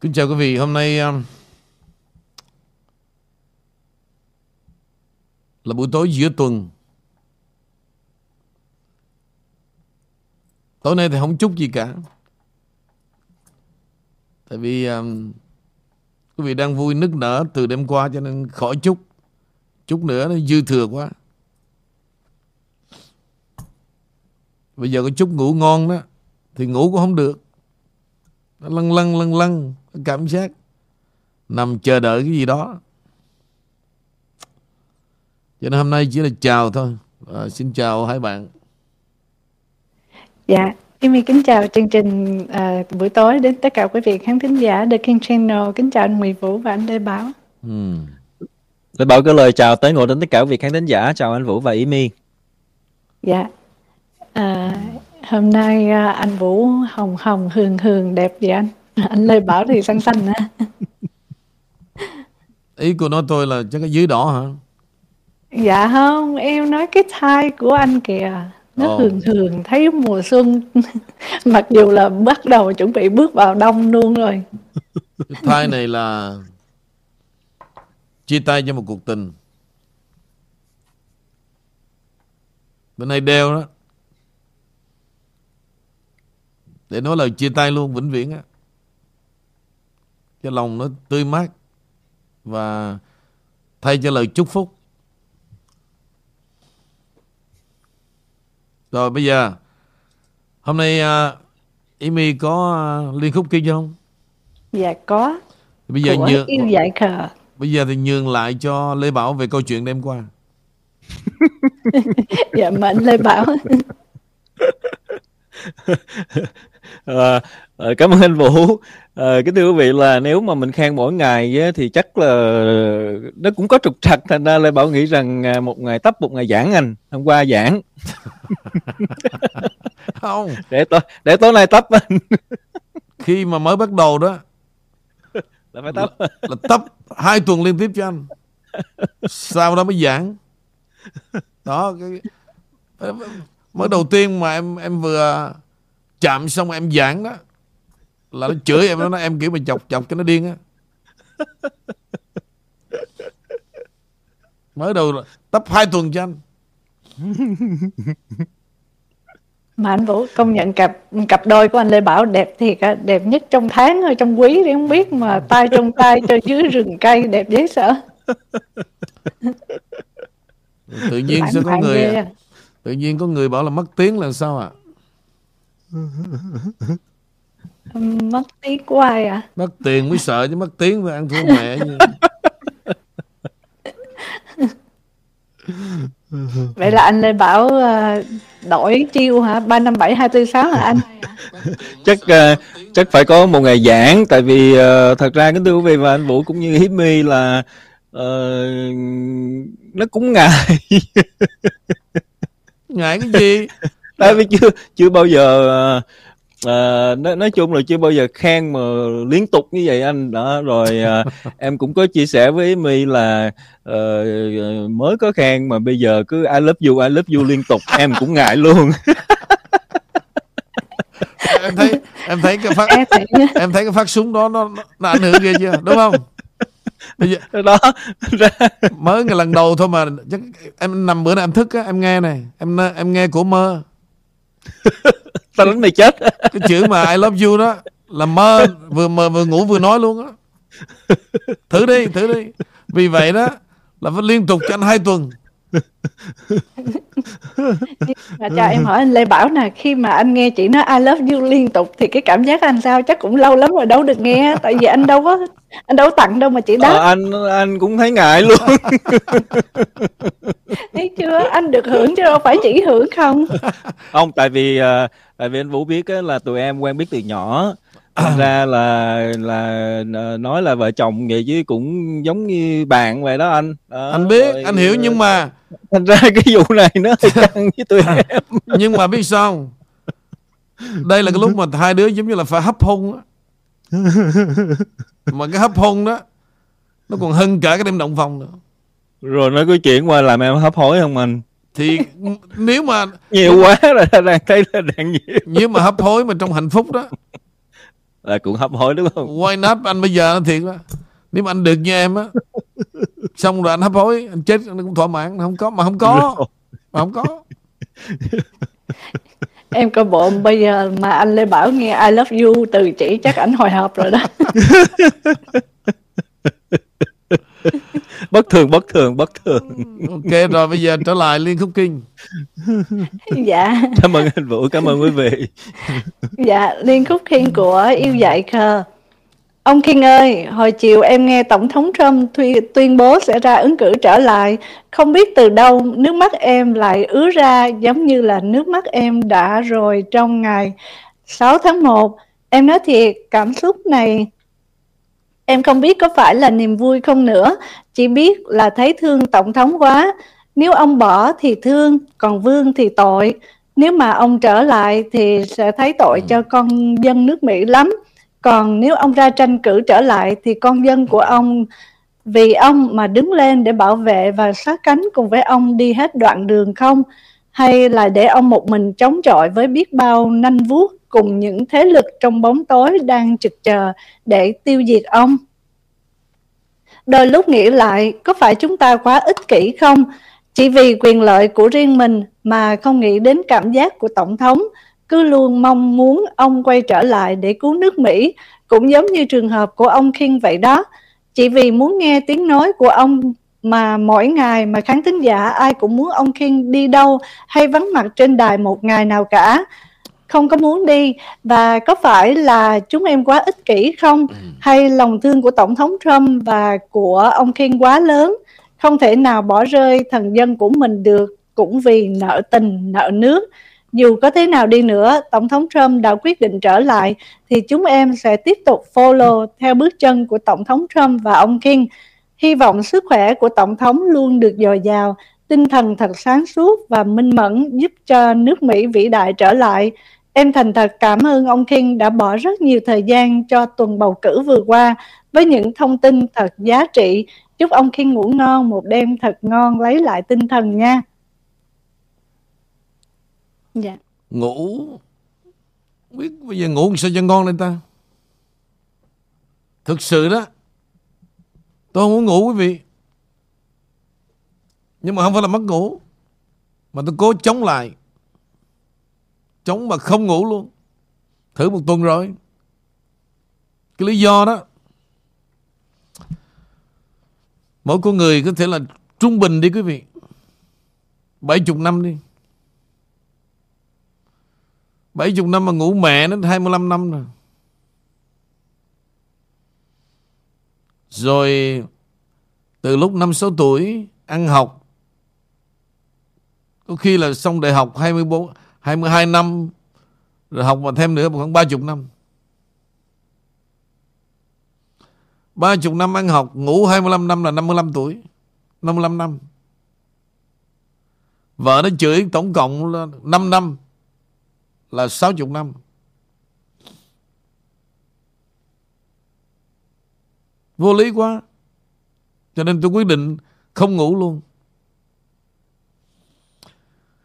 Kính chào quý vị, hôm nay um, là buổi tối giữa tuần. Tối nay thì không chúc gì cả. Tại vì um, quý vị đang vui nức nở từ đêm qua cho nên khỏi chúc. Chúc nữa nó dư thừa quá. Bây giờ có chúc ngủ ngon đó thì ngủ cũng không được. Nó lăn lăn lăn lăn cảm giác nằm chờ đợi cái gì đó. Cho nên hôm nay chỉ là chào thôi. À, xin chào hai bạn. Dạ My kính chào chương trình à, buổi tối đến tất cả quý vị khán thính giả The King Channel. Kính chào anh Nguyễn Vũ và anh Lê Bảo. Ừ. Lê Bảo có lời chào tới ngồi đến tất cả quý vị khán thính giả. Chào anh Vũ và Ý My dạ à, hôm nay à, anh Vũ hồng hồng hường hường đẹp vậy anh anh Lê Bảo thì xanh xanh á ý của nó tôi là chắc cái dưới đỏ hả? Dạ không em nói cái thai của anh kìa. Nó oh. thường thường thấy mùa xuân mặc dù là bắt đầu chuẩn bị bước vào đông luôn rồi. Cái thai này là chia tay cho một cuộc tình. Bên này đeo đó. Để nói lời chia tay luôn vĩnh viễn á cho lòng nó tươi mát và thay cho lời chúc phúc. Rồi bây giờ hôm nay uh, Amy có uh, liên khúc kia không? Dạ có. Bây giờ nhường yêu dạy khờ. Bây giờ thì nhường lại cho Lê Bảo về câu chuyện đêm qua. dạ mệnh Lê Bảo. à, cảm ơn anh Vũ à, kính thưa quý vị là nếu mà mình khen mỗi ngày á, thì chắc là nó cũng có trục trặc thành ra Lê Bảo nghĩ rằng à, một ngày tấp một ngày giảng anh hôm qua giảng không. Để tối để tối nay tấp anh. Khi mà mới bắt đầu đó là phải tấp. là, là tấp hai tuần liên tiếp cho anh. Sau đó mới giảng đó cái mới đầu tiên mà em em vừa chạm xong em giảng đó là nó chửi em nó nói em kiểu mình chọc chọc cho nó điên á. Mới đầu tấp hai tuần cho anh. Mà anh Vũ công nhận cặp cặp đôi của anh Lê Bảo đẹp thiệt á đẹp nhất trong tháng hay trong quý thì không biết mà tay trong tay cho dưới rừng cây đẹp dễ sợ. Tự nhiên sẽ có người tự nhiên có người bảo là mất tiếng là sao ạ? à? mất tiếng của ai à? Mất tiền mới sợ chứ mất tiếng phải ăn thua mẹ như. vậy là anh Lê Bảo uh, đổi chiêu hả? Ba năm bảy hai tư sáu hả anh? Chắc uh, chắc phải có một ngày giảng. Tại vì uh, thật ra cái thưa quý vị và anh Vũ cũng như Hiếp Mi là uh, nó cũng ngại. Ngại cái gì? Tại vì chưa chưa bao giờ uh, à, nói, nói chung là chưa bao giờ khen mà liên tục như vậy anh. Đó rồi à, em cũng có chia sẻ với my là à, mới có khen mà bây giờ cứ I love you I love you liên tục em cũng ngại luôn. Em thấy em thấy cái phát em thấy cái phát súng đó nó, nó ảnh hưởng ghê chưa đúng không? Bây giờ, đó mới ngày lần đầu thôi mà chắc em nằm bữa nay em thức á em nghe này em em nghe của mơ tao đánh mày chết. Cái chữ mà I love you đó là mơ vừa mơ vừa ngủ vừa nói luôn á. Thử đi thử đi. Vì vậy đó là phải liên tục cho anh hai tuần. Mà cho em hỏi anh Lê Bảo nè khi mà anh nghe chị nói I love you liên tục thì cái cảm giác anh sao? Chắc cũng lâu lắm rồi đâu được nghe tại vì anh đâu có anh đâu có tặng đâu mà chị đáp. ờ, anh anh cũng thấy ngại luôn thấy chưa? Anh được hưởng chứ đâu phải chỉ hưởng không? Không tại vì uh, tại vì anh Vũ biết á, là tụi em quen biết từ nhỏ. Thành ra là là nói là vợ chồng vậy chứ cũng giống như bạn vậy đó anh. Đó, anh biết rồi, anh hiểu nhưng mà thành ra cái vụ này nó hơi căng với tụi em. Nhưng mà biết sao đây là cái lúc mà hai đứa giống như là phải hấp hôn á. Mà cái hấp hôn đó nó còn hơn cả cái đêm động phòng nữa rồi nó có chuyện qua làm em hấp hối không anh thì nếu mà nhiều quá rồi đang thấy là đang nhiều. Nếu mà hấp hối mà trong hạnh phúc đó. Là cũng hấp hối đúng không? Why not? Anh bây giờ thiệt đó. Nếu mà anh được như em á xong rồi anh hấp hối anh chết anh cũng thỏa mãn. Không có mà không có. Mà không có. Em coi bộ bây giờ mà anh Lê Bảo nghe I love you từ chỉ chắc ảnh hồi hộp rồi đó bất thường bất thường bất thường ok rồi bây giờ trở lại liên khúc kinh dạ cảm ơn anh vũ cảm ơn quý vị dạ liên khúc kinh của yêu dạy khờ Ông King ơi, hồi chiều em nghe Tổng thống Trump tuyên bố sẽ ra ứng cử trở lại. Không biết từ đâu nước mắt em lại ứa ra giống như là nước mắt em đã rồi trong ngày 6 tháng 1. Em nói thiệt, cảm xúc này em không biết có phải là niềm vui không nữa. Chỉ biết là thấy thương Tổng thống quá. Nếu ông bỏ thì thương, còn Vương thì tội. Nếu mà ông trở lại thì sẽ thấy tội cho con dân nước Mỹ lắm còn nếu ông ra tranh cử trở lại thì con dân của ông vì ông mà đứng lên để bảo vệ và sát cánh cùng với ông đi hết đoạn đường không? Hay là để ông một mình chống chọi với biết bao nanh vuốt cùng những thế lực trong bóng tối đang trực chờ để tiêu diệt ông? Đôi lúc nghĩ lại, có phải chúng ta quá ích kỷ không? Chỉ vì quyền lợi của riêng mình mà không nghĩ đến cảm giác của Tổng thống, cứ luôn mong muốn ông quay trở lại để cứu nước Mỹ, cũng giống như trường hợp của ông King vậy đó. Chỉ vì muốn nghe tiếng nói của ông mà mỗi ngày mà khán thính giả ai cũng muốn ông King đi đâu hay vắng mặt trên đài một ngày nào cả không có muốn đi và có phải là chúng em quá ích kỷ không ừ. hay lòng thương của tổng thống Trump và của ông King quá lớn không thể nào bỏ rơi thần dân của mình được cũng vì nợ tình nợ nước dù có thế nào đi nữa, Tổng thống Trump đã quyết định trở lại, thì chúng em sẽ tiếp tục follow theo bước chân của Tổng thống Trump và ông King. Hy vọng sức khỏe của Tổng thống luôn được dồi dào, tinh thần thật sáng suốt và minh mẫn giúp cho nước Mỹ vĩ đại trở lại. Em thành thật cảm ơn ông King đã bỏ rất nhiều thời gian cho tuần bầu cử vừa qua với những thông tin thật giá trị. Chúc ông King ngủ ngon, một đêm thật ngon, lấy lại tinh thần nha. Dạ. Ngủ biết bây giờ ngủ sao cho ngon lên ta thực sự đó tôi không muốn ngủ quý vị nhưng mà không phải là mất ngủ mà tôi cố chống lại chống mà không ngủ luôn. Thử một tuần rồi. Cái lý do đó, mỗi con người có thể là trung bình đi quý vị. Bảy chục năm đi. 70 năm mà ngủ mẹ đến 25 năm rồi. Rồi từ lúc 5-6 tuổi ăn học, có khi là xong đại học 24 22 năm rồi học mà thêm nữa khoảng 30 năm. 30 năm ăn học, ngủ 25 năm là 55 tuổi. 55 năm. Vợ nó chửi tổng cộng là 5 năm là 60 năm. Vô lý quá. Cho nên tôi quyết định không ngủ luôn.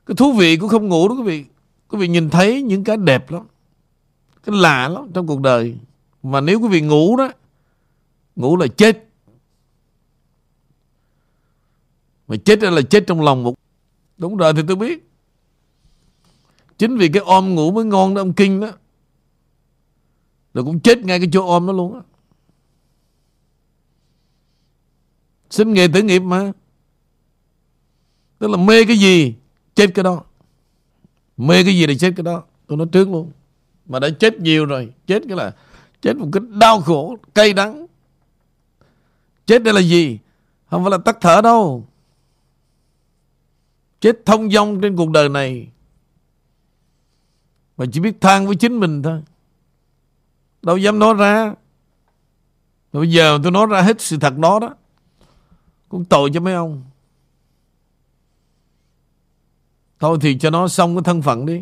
Cái thú vị của không ngủ đó quý vị. Quý vị nhìn thấy những cái đẹp lắm. Cái lạ lắm trong cuộc đời. Mà nếu quý vị ngủ đó, ngủ là chết. Mà chết là chết trong lòng một. Đúng rồi thì tôi biết. Chính vì cái ôm ngủ mới ngon đó ông Kinh đó Rồi cũng chết ngay cái chỗ ôm đó luôn á Sinh nghề tử nghiệp mà Tức là mê cái gì Chết cái đó. Mê cái gì thì chết cái đó. Tôi nói trước luôn. Mà đã chết nhiều rồi. Chết cái là Chết một cái đau khổ, Cay đắng. Chết đây là gì? Không phải là tắt thở đâu. Chết thông dong trên cuộc đời này. Mà chỉ biết than với chính mình thôi. Đâu dám nói ra. Bây giờ tôi nói ra hết sự thật đó đó. Cũng tội cho mấy ông. Thôi thì cho nó xong cái thân phận đi.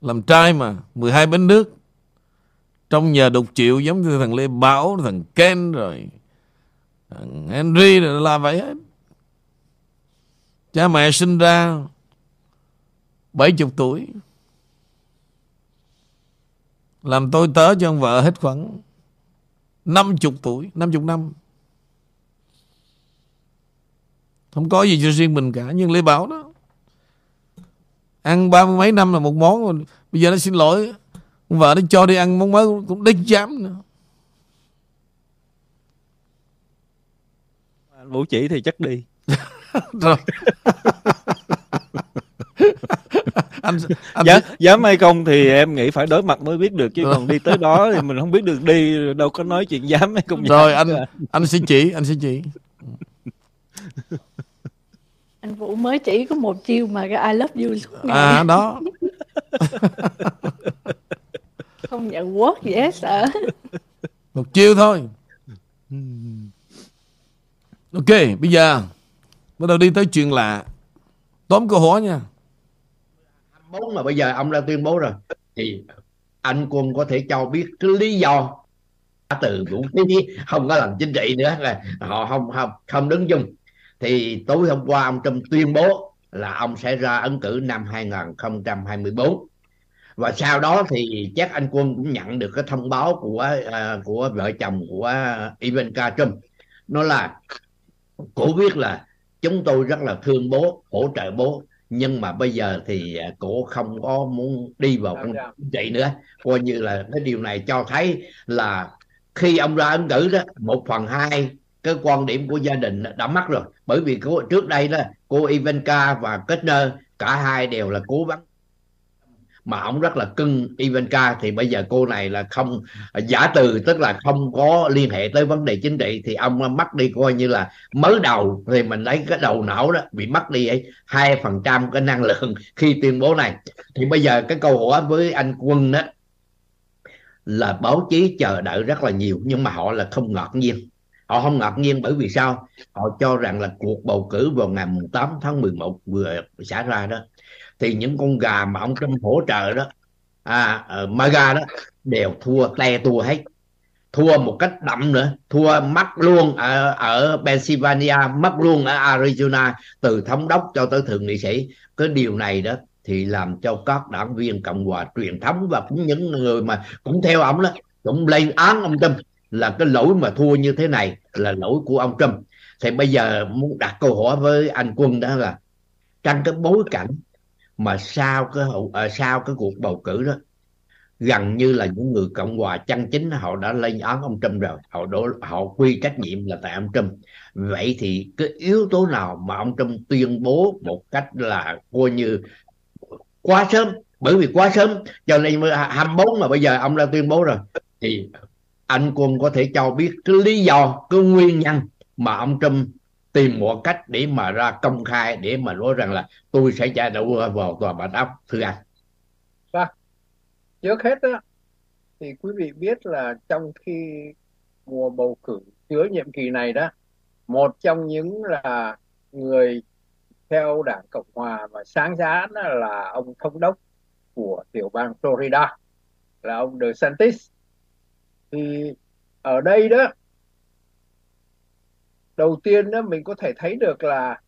Làm trai mà 12 bánh nước. Trong nhà đục chịu giống như thằng Lê Bảo, Thằng Ken rồi, Thằng Henry rồi là vậy hết. Cha mẹ sinh ra 70 tuổi. Làm tôi tớ cho ông vợ hết khoảng 50 tuổi 50 năm. Không có gì cho riêng mình cả nhưng Lê Bảo đó. Ăn ba mươi mấy năm là một món bây giờ nó xin lỗi. Vợ nó cho đi ăn món mới cũng đếch dám nữa. Anh Vũ chỉ thì chắc đi. Rồi. Anh, anh giá, dám hay không thì em nghĩ phải đối mặt mới biết được chứ còn đi tới đó thì mình không biết được đi đâu có nói chuyện dám hay không rồi anh anh sẽ chỉ anh sẽ chỉ anh Vũ mới chỉ có một chiêu mà cái I love you suốt ngày. À đó. không nhận quốc gì hết sợ. Một chiêu thôi. Ok, bây giờ bắt đầu đi tới chuyện lạ. Tóm câu hỏi nha. Bốn mà bây giờ ông đã tuyên bố rồi thì anh quân có thể cho biết cái lý do từ vũ khí không có làm chính trị nữa là họ không không không đứng chung thì tối hôm qua ông Trump tuyên bố là ông sẽ ra ứng cử năm 2024 và sau đó thì chắc anh quân cũng nhận được cái thông báo của uh, của vợ chồng của Ivanka Trump. Nó là cổ biết là chúng tôi rất là thương bố hỗ trợ bố nhưng mà bây giờ thì à, cổ không có muốn đi vào con trị nữa. Coi như là cái điều này cho thấy là khi ông ra ứng cử đó một phần hai cái quan điểm của gia đình đã mất rồi. Bởi vì cô, trước đây đó cô Ivanka và Kettner cả hai đều là cố vấn mà ông rất là cưng Ivanka thì bây giờ cô này là không giả từ tức là không có liên hệ tới vấn đề chính trị thì ông mất đi coi như là mới đầu thì mình lấy cái đầu não đó bị mất đi ấy hai phần trăm cái năng lượng khi tuyên bố này. Thì bây giờ cái câu hỏi với anh quân đó là báo chí chờ đợi rất là nhiều nhưng mà họ là không ngọt nhiên họ không ngạc nhiên bởi vì sao? Họ cho rằng là cuộc bầu cử vào ngày 8 tháng 11 vừa xảy ra đó. Thì những con gà mà ông Trump hỗ trợ đó à, uh, MAGA đó đều thua te tua hết. Thua một cách đậm nữa. Thua mất luôn ở, ở Pennsylvania mất luôn ở Arizona từ thống đốc cho tới thượng nghị sĩ. Cái điều này đó thì làm cho các đảng viên cộng hòa truyền thống và cũng những người mà cũng theo ông đó cũng lên án ông Trump là cái lỗi mà thua như thế này là lỗi của ông Trump. Thì bây giờ muốn đặt câu hỏi với anh Quân đó là trong cái bối cảnh mà sau cái hậu à, sau cái cuộc bầu cử đó gần như là những người cộng hòa chân chính họ đã lên án ông Trump rồi. Họ đổ họ quy trách nhiệm là tại ông Trump. Vậy thì cái yếu tố nào mà ông Trump tuyên bố một cách là coi như quá sớm? Bởi vì quá sớm cho nên 24 mà bây giờ ông đã tuyên bố rồi. Thì anh quân có thể cho biết cái lý do, cái nguyên nhân mà ông Trump tìm một cách để mà ra công khai, để mà nói rằng là tôi sẽ trả đũa vào tòa bạch ốc, thưa anh. Vâng. Trước hết đó thì quý vị biết là trong khi mùa bầu cử giữa nhiệm kỳ này đó, một trong những là người theo đảng cộng hòa và sáng giá là ông thống đốc của tiểu bang Florida, là ông DeSantis thì ở đây đó đầu tiên đó mình có thể thấy được là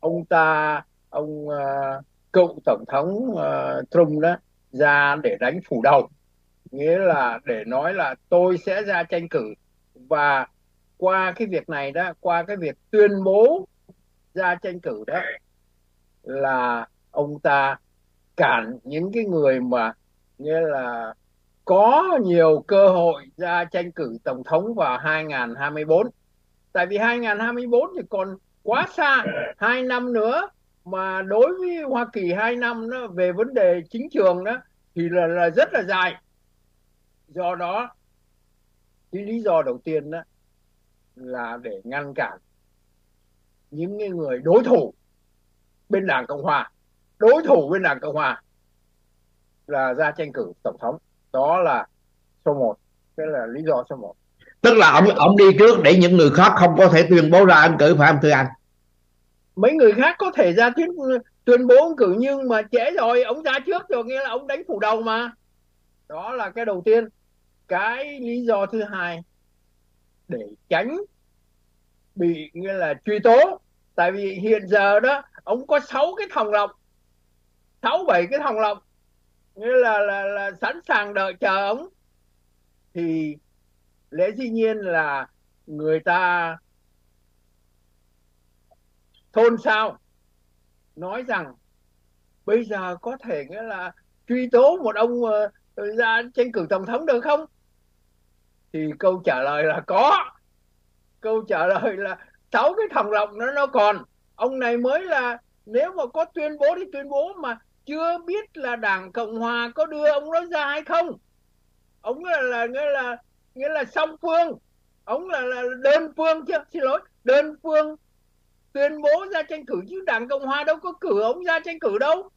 ông ta ông uh, cựu tổng thống uh, Trump đó ra để đánh phủ đầu. Nghĩa là để nói là tôi sẽ ra tranh cử. Và qua cái việc này đó qua cái việc tuyên bố ra tranh cử đó là ông ta cản những cái người mà nghĩa là có nhiều cơ hội ra tranh cử tổng thống vào 2024 tại vì 2024 thì còn quá xa hai năm nữa. Mà đối với Hoa Kỳ hai năm đó về vấn đề chính trường đó thì là, là rất là dài. Do đó cái lý do đầu tiên đó là để ngăn cản những người đối thủ bên đảng cộng hòa. Đối thủ bên đảng cộng hòa là ra tranh cử tổng thống đó là số 1 cái là lý do số 1 tức là ông ông đi trước để những người khác không có thể tuyên bố ra ứng cử phải không thưa anh? Mấy người khác có thể ra tuyên tuyên bố ứng cử nhưng mà trễ rồi ông ra trước rồi nghĩa là ông đánh phủ đầu mà. Đó là cái đầu tiên. Cái lý do thứ hai để tránh bị nghĩa là truy tố. Tại vì hiện giờ đó ông có 6 cái thòng lọng sáu bảy cái thòng lọng nghĩa là là là sẵn sàng đợi chờ ông thì lẽ dĩ nhiên là người ta thôn sao? Nói rằng bây giờ có thể nghĩa là truy tố một ông uh, ra tranh cử tổng thống được không? Thì câu trả lời là có. Câu trả lời là sáu cái thòng lọng nó nó còn. Ông này mới là nếu mà có tuyên bố thì tuyên bố mà chưa biết là đảng cộng hòa có đưa ông đó ra hay không. Ông là là nghĩa là nghĩa là song phương. Ông là, là đơn phương chứ xin lỗi đơn phương tuyên bố ra tranh cử chứ đảng cộng hòa đâu có cử ông ra tranh cử đâu.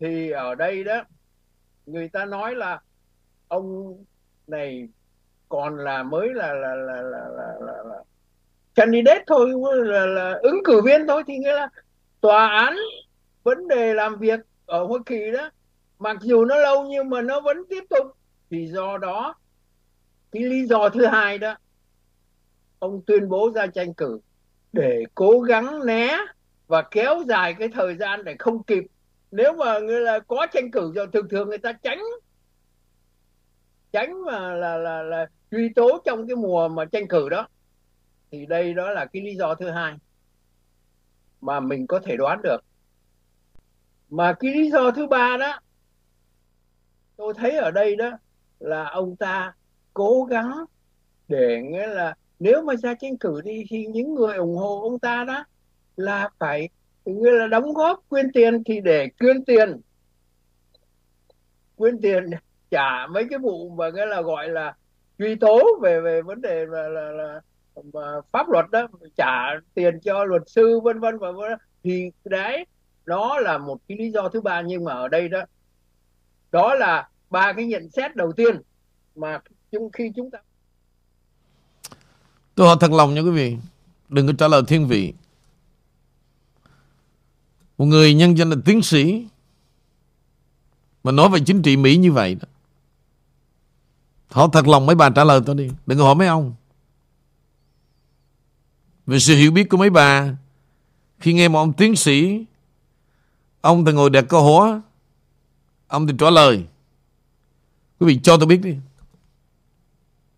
Thì ở đây đó người ta nói là ông này còn là mới là là là là là, là, là candidate thôi là, là ứng cử viên thôi thì nghĩa là tòa án vấn đề làm việc ở Hoa Kỳ đó. Mặc dù nó lâu nhưng mà nó vẫn tiếp tục. Thì do đó, cái lý do thứ hai đó, ông tuyên bố ra tranh cử để cố gắng né và kéo dài cái thời gian để không kịp. Nếu mà người là có tranh cử rồi, thường thường người ta tránh tránh mà là là là truy tố trong cái mùa mà tranh cử đó. Thì đây đó là cái lý do thứ hai mà mình có thể đoán được mà cái lý do thứ ba đó tôi thấy ở đây đó là ông ta cố gắng để nghĩa là nếu mà ra tranh cử đi thì những người ủng hộ ông ta đó là phải nghĩa là đóng góp quyên tiền thì để quyên tiền. Quyên tiền trả mấy cái vụ mà nghĩa là gọi là truy tố về về vấn đề là là, là, là pháp luật đó trả tiền cho luật sư vân vân và vân. Thì đấy đó là một cái lý do thứ ba, nhưng mà ở đây đó đó là ba cái nhận xét đầu tiên mà chung khi chúng ta tôi hỏi thật lòng nha quý vị, đừng có trả lời thiên vị một người nhân danh là tiến sĩ mà nói về chính trị Mỹ như vậy đó. Họ thật lòng mấy bà trả lời tôi đi, Đừng có hỏi mấy ông Về sự hiểu biết của mấy bà, Khi nghe một ông tiến sĩ Ông thì ngồi đặt câu hỏi Ông thì trả lời. Quý vị cho tôi biết đi.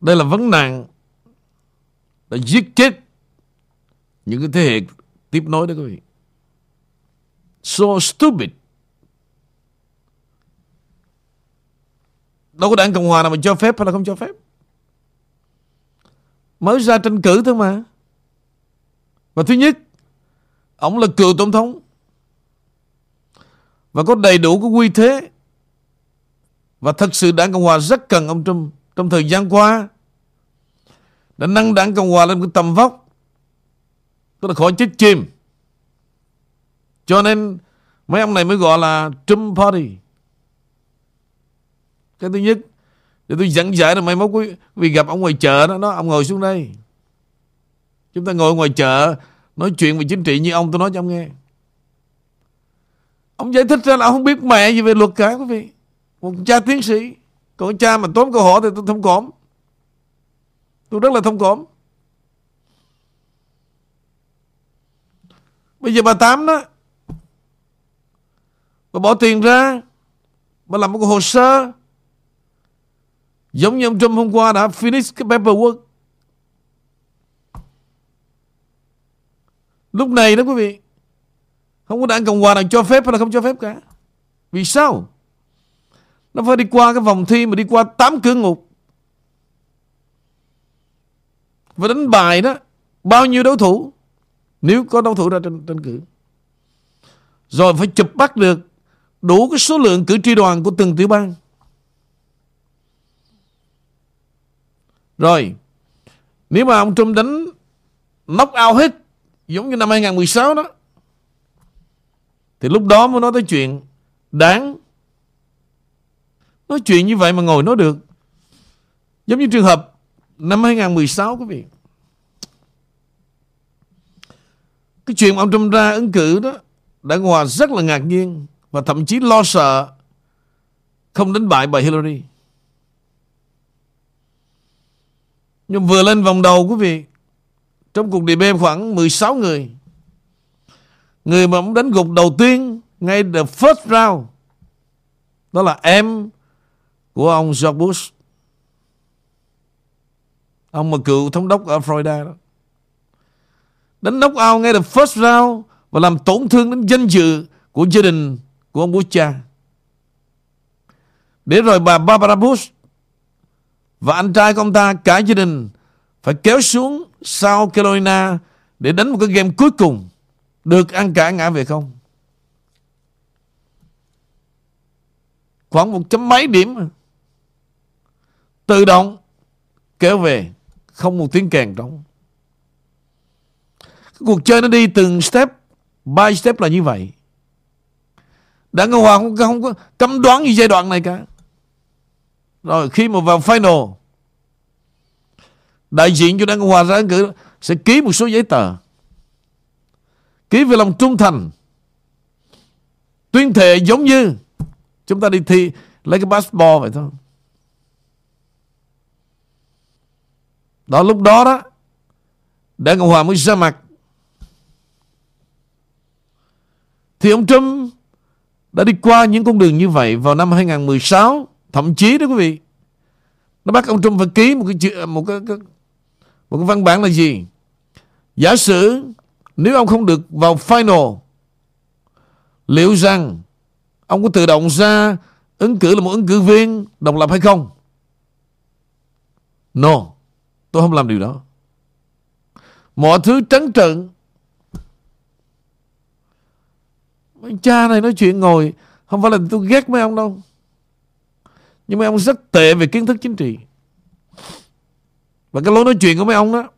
Đây là vấn nạn Đã giết chết Những cái thế hệ tiếp nối đó, quý vị. So stupid. Đâu có đảng Cộng Hòa nào mà cho phép hay là không cho phép. Mới ra tranh cử thôi mà. Và thứ nhất, Ông là cựu tổng thống. Và có đầy đủ cái quy thế. Và thật sự đảng Cộng Hòa rất cần ông Trump. Trong thời gian qua Đã nâng đảng Cộng Hòa lên cái tầm vóc Tức là khỏi chết chìm. Cho nên Mấy ông này mới gọi là Trump Party. Cái thứ nhất để tôi dẫn giải là mai mốt quý vị gặp ông ngoài chợ đó, đó ông ngồi xuống đây. Chúng ta ngồi ngoài chợ nói chuyện về chính trị như ông tôi nói cho ông nghe ông giải thích ra là ông không biết mẹ gì về luật cả quý vị. Một cha tiến sĩ còn cha mà tốn câu hỏi thì tôi thông cảm. Tôi rất là thông cảm. Bây giờ bà tám đó bà bỏ tiền ra bà làm một cái hồ sơ Giống như ông Trump hôm qua đã finish cái paperwork. Lúc này đó quý vị, không có đảng Cộng Hòa nào cho phép hay là không cho phép cả. Vì sao? Nó phải đi qua cái vòng thi mà đi qua 8 cửa ngục. Và đánh bài đó, bao nhiêu đối thủ, nếu có đối thủ ra trên, trên cử. Rồi phải chụp bắt được đủ cái số lượng cử tri đoàn của từng tiểu bang. Rồi Nếu mà ông Trump đánh Knock out hết Giống như năm 2016 đó thì lúc đó mới nói tới chuyện Đáng. Nói chuyện như vậy mà ngồi nói được. Giống như trường hợp Năm 2016 quý vị. Cái chuyện mà ông Trump ra ứng cử đó Đã Hòa rất là ngạc nhiên Và thậm chí lo sợ Không đánh bại bà Hillary. Nhưng vừa lên vòng đầu quý vị, Trong cuộc debate khoảng 16 người Người mà ông đánh gục đầu tiên Ngay the first round, đó là em của ông George Bush. Ông mà cựu thống đốc ở Florida đó. Đánh knock out ngay the first round và làm tổn thương đến danh dự của gia đình của ông Bush cha. Để rồi bà Barbara Bush và anh trai của ông ta, cả gia đình phải kéo xuống South Carolina để đánh một cái game cuối cùng được ăn cả ngã về không? Khoảng một chấm mấy điểm tự động kéo về không một tiếng kèn trống. Cuộc chơi nó đi từng step by step là như vậy. Đảng Cộng Hòa không, không có cấm đoán gì giai đoạn này cả. Rồi khi mà vào final đại diện cho Đảng Cộng Hòa ra ứng cử sẽ ký một số giấy tờ ký về lòng trung thành. Tuyên thệ giống như. Chúng ta đi thi lấy cái passport vậy thôi. Đó lúc đó đó Đảng Cộng Hòa mới ra mặt. Thì ông Trump đã đi qua những con đường như vậy vào năm 2016 thậm chí đó quý vị nó bắt ông Trump phải ký một cái một cái, cái một cái văn bản là gì? Giả sử nếu ông không được vào final, liệu rằng ông có tự động ra ứng cử là một ứng cử viên độc lập hay không? No, tôi không làm điều đó. Mọi thứ trắng trợn. Mấy cha này nói chuyện ngồi, không phải là tôi ghét mấy ông đâu. Nhưng mấy ông rất tệ về kiến thức chính trị. Và cái lối nói chuyện của mấy ông đó,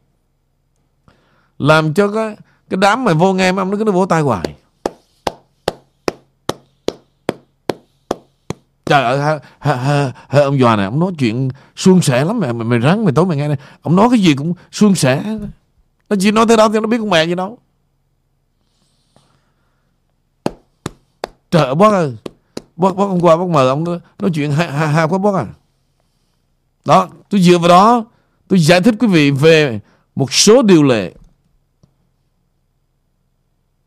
làm cho cái cái đám mà vô nghe mấy ông nó cứ nó vỗ tay hoài. Trời ơi ha, ông già này ông nói chuyện suôn sẻ lắm mày mày, mày rắn mày tối mày nghe này ông nói cái gì cũng suôn sẻ. Nó chỉ nói tới đó thì nó biết con mẹ gì đâu. Trời ơi bác ơi bác bác hôm qua bác mời ông nói chuyện ha ha, ha quá bác à. Đó tôi dựa vào đó tôi giải thích quý vị về một số điều lệ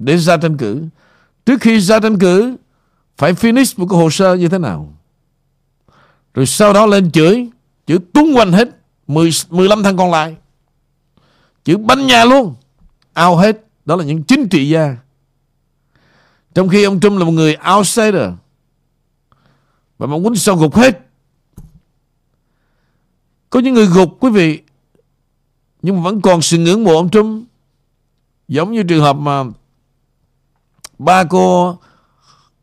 để ra tranh cử. Trước khi ra tranh cử phải finish một cái hồ sơ như thế nào? Rồi sau đó lên chửi chửi tung quanh hết 10, 15 thằng còn lại. Chửi bánh nhà luôn ao hết. Đó là những chính trị gia. Trong khi ông Trump là một người outsider và mong muốn sao gục hết. Có những người gục quý vị nhưng mà vẫn còn sự ngưỡng mộ ông Trump. Giống như trường hợp mà ba cô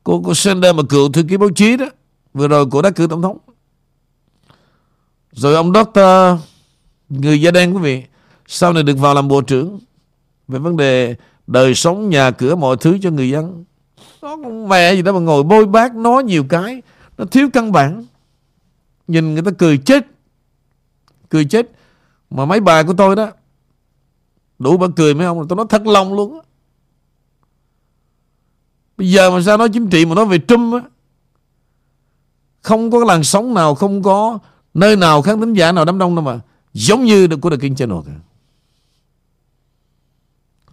cô cô Sanders mà cựu thư ký báo chí đó. Vừa rồi cô đã cử tổng thống. Rồi ông Doctor, người da đen quý vị, sau này được vào làm bộ trưởng về vấn đề đời sống, nhà cửa, mọi thứ cho người dân. Nó con mẹ gì đó mà ngồi bôi bác nói nhiều cái, nó thiếu căn bản. Nhìn người ta cười chết cười chết. Mà mấy bà của tôi đó, đủ bà cười mấy ông tôi nói thật lòng luôn á bây giờ mà sao nói chính trị mà nói về Trump á? Không có làn sóng nào, không có nơi nào khán thính giả nào đám đông đâu mà. Giống như được của The King Channel cả.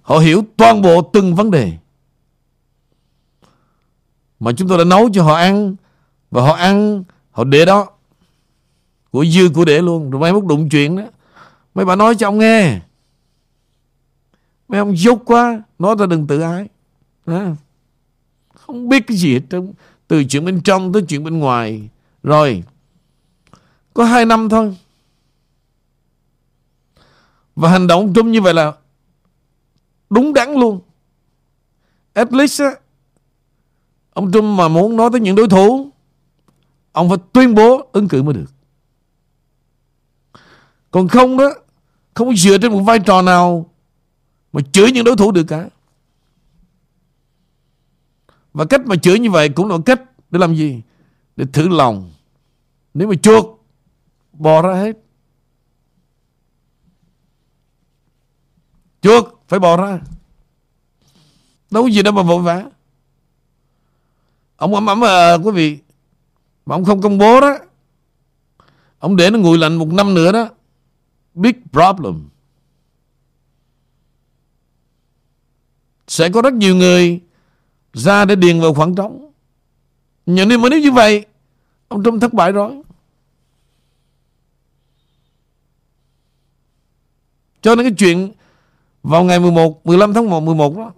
Họ hiểu toàn bộ từng vấn đề. Mà chúng tôi đã nấu cho họ ăn, và họ ăn, họ để đó. Của dư của để luôn. Rồi mai mốt đụng chuyện đó. Mấy bà nói cho ông nghe. Mấy ông dốt quá, nói ra đừng tự ái. Đó không biết cái gì hết trơn từ chuyện bên trong tới chuyện bên ngoài. Rồi, có hai năm thôi. Và hành động Trump như vậy là đúng đắn luôn. At least á, Ông Trump mà muốn nói tới những đối thủ, Ông phải tuyên bố ứng cử mới được. Còn không đó, Không dựa trên một vai trò nào Mà chửi những đối thủ được cả. Và cách mà chửi như vậy Cũng là cách để làm gì? Để thử lòng. Nếu mà chuột Bò ra hết. Chuột phải bò ra. Đâu có gì đâu mà vội vã. Ông ấm ấm à, quý vị mà ông không công bố đó ông để nó nguội lạnh một năm nữa đó big problem. Sẽ có rất nhiều người ra để điền vào khoảng trống. Nhưng nếu mà nếu như vậy, ông Trump thất bại rồi. Cho nên cái chuyện vào ngày 11 15 tháng 1 11 đó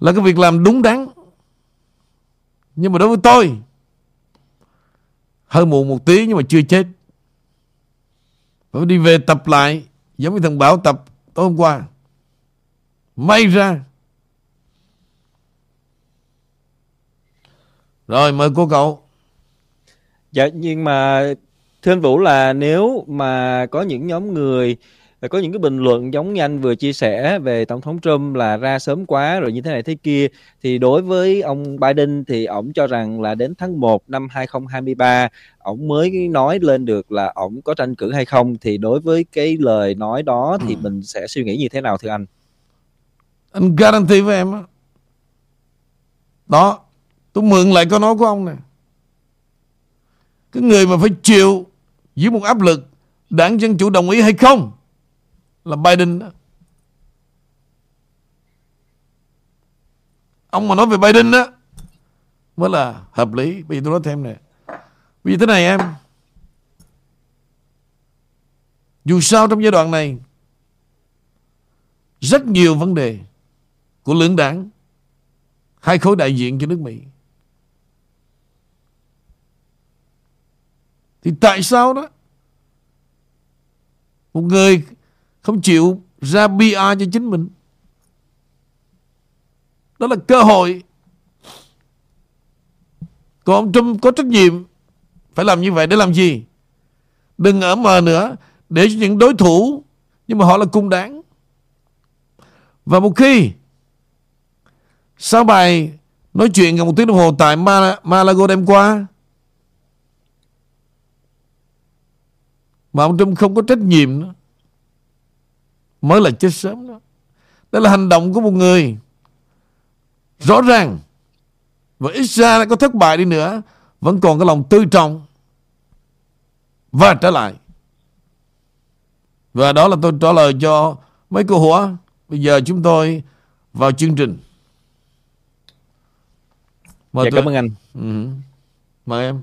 là cái việc làm đúng đắn. Nhưng mà đối với tôi, hơi muộn một tí nhưng mà chưa chết. Phải đi về tập lại, giống như thằng Bảo tập tối hôm qua. May ra rồi mời cô cậu dạ nhưng mà thưa anh Vũ là nếu mà có những nhóm người có những cái bình luận giống như anh vừa chia sẻ về tổng thống Trump là ra sớm quá rồi như thế này thế kia thì đối với ông Biden thì ổng cho rằng là đến tháng 1 năm 2023 ổng mới nói lên được là ổng có tranh cử hay không thì đối với cái lời nói đó thì ừ. mình sẽ suy nghĩ như thế nào thưa anh? Anh guarantee với em đó. Đó, tôi mượn lại câu nói của ông này. Cái người mà phải chịu dưới một áp lực, đảng Dân Chủ đồng ý hay không là Biden đó. Ông mà nói về Biden đó, mới là hợp lý. Bây giờ tôi nói thêm nè. Bây giờ thế này em. Dù sao trong giai đoạn này, rất nhiều vấn đề của lưỡng đảng, hai khối đại diện cho nước Mỹ. Thì tại sao đó? Một người không chịu ra PR cho chính mình. Đó là cơ hội. Còn ông Trump có trách nhiệm phải làm như vậy để làm gì? Đừng ở mờ nữa để cho những đối thủ, nhưng mà họ là cung đáng. Và một khi sau bài nói chuyện gần một tiếng đồng hồ tại Malago đêm qua mà ông Trump không có trách nhiệm nữa mới là chết sớm đó. Đó là hành động của một người rõ ràng và ít ra có thất bại đi nữa vẫn còn cái lòng tư trọng và trở lại. Và đó là tôi trả lời cho mấy câu hỏi. Bây giờ chúng tôi vào chương trình. Mời dạ, tôi. cảm ơn anh. Ừ. Mời em.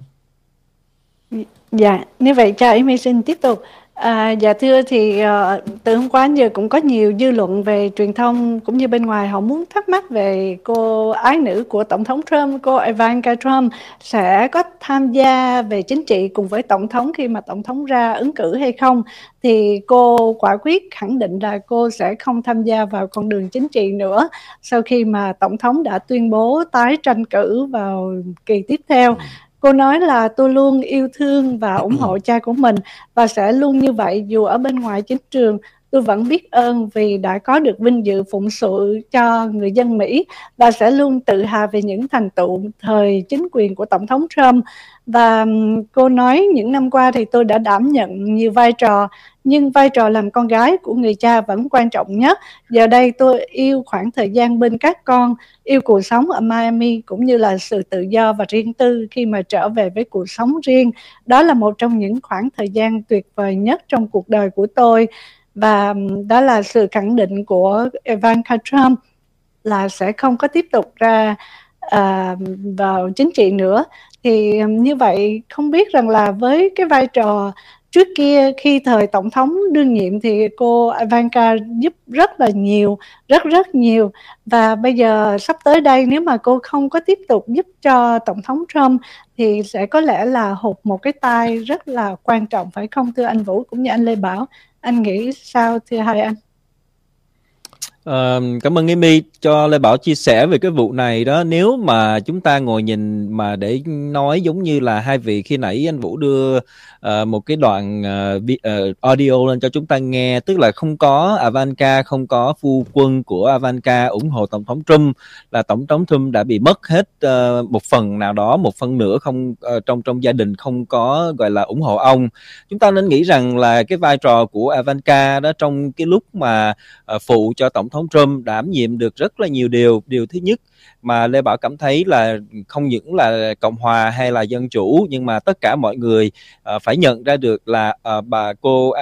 Dạ, như vậy cho em xin tiếp tục. À, dạ thưa thì uh, từ hôm qua đến giờ cũng có nhiều dư luận về truyền thông cũng như bên ngoài họ muốn thắc mắc về cô ái nữ của tổng thống Trump, cô Ivanka Trump sẽ có tham gia về chính trị cùng với tổng thống khi mà tổng thống ra ứng cử hay không? Thì cô quả quyết khẳng định là cô sẽ không tham gia vào con đường chính trị nữa sau khi mà tổng thống đã tuyên bố tái tranh cử vào kỳ tiếp theo. Ừ cô nói là tôi luôn yêu thương và ủng hộ cha của mình và sẽ luôn như vậy dù ở bên ngoài chính trường tôi vẫn biết ơn vì đã có được vinh dự phụng sự cho người dân Mỹ và sẽ luôn tự hào về những thành tựu thời chính quyền của Tổng thống Trump. Và cô nói những năm qua thì tôi đã đảm nhận nhiều vai trò nhưng vai trò làm con gái của người cha vẫn quan trọng nhất. Giờ đây tôi yêu khoảng thời gian bên các con, yêu cuộc sống ở Miami cũng như là sự tự do và riêng tư khi mà trở về với cuộc sống riêng. Đó là một trong những khoảng thời gian tuyệt vời nhất trong cuộc đời của tôi và đó là sự khẳng định của Ivanka Trump là sẽ không có tiếp tục ra à, vào chính trị nữa thì như vậy không biết rằng là với cái vai trò trước kia khi thời tổng thống đương nhiệm thì cô Ivanka giúp rất là nhiều, rất rất nhiều. Và bây giờ sắp tới đây, nếu mà cô không có tiếp tục giúp cho tổng thống Trump thì sẽ có lẽ là hụt một cái tay rất là quan trọng, phải không thưa anh Vũ? Cũng như anh Lê Bảo, anh nghĩ sao thưa hai anh? Uh, cảm ơn Amy cho Lê Bảo chia sẻ về cái vụ này đó. Nếu mà chúng ta ngồi nhìn mà để nói giống như là hai vị khi nãy anh Vũ đưa uh, một cái đoạn uh, uh, audio lên cho chúng ta nghe tức là không có avanca không có phu quân của avanca ủng hộ tổng thống Trump là tổng thống Trump đã bị mất hết uh, một phần nào đó một phần nữa không uh, trong trong gia đình không có gọi là ủng hộ ông. Chúng ta nên nghĩ rằng là cái vai trò của avanca đó trong cái lúc mà uh, phụ cho tổng thống Trump đảm nhiệm được rất là nhiều điều. Điều thứ nhất mà Lê Bảo cảm thấy là không những là cộng hòa hay là dân chủ nhưng mà tất cả mọi người uh, phải nhận ra được là uh, bà cô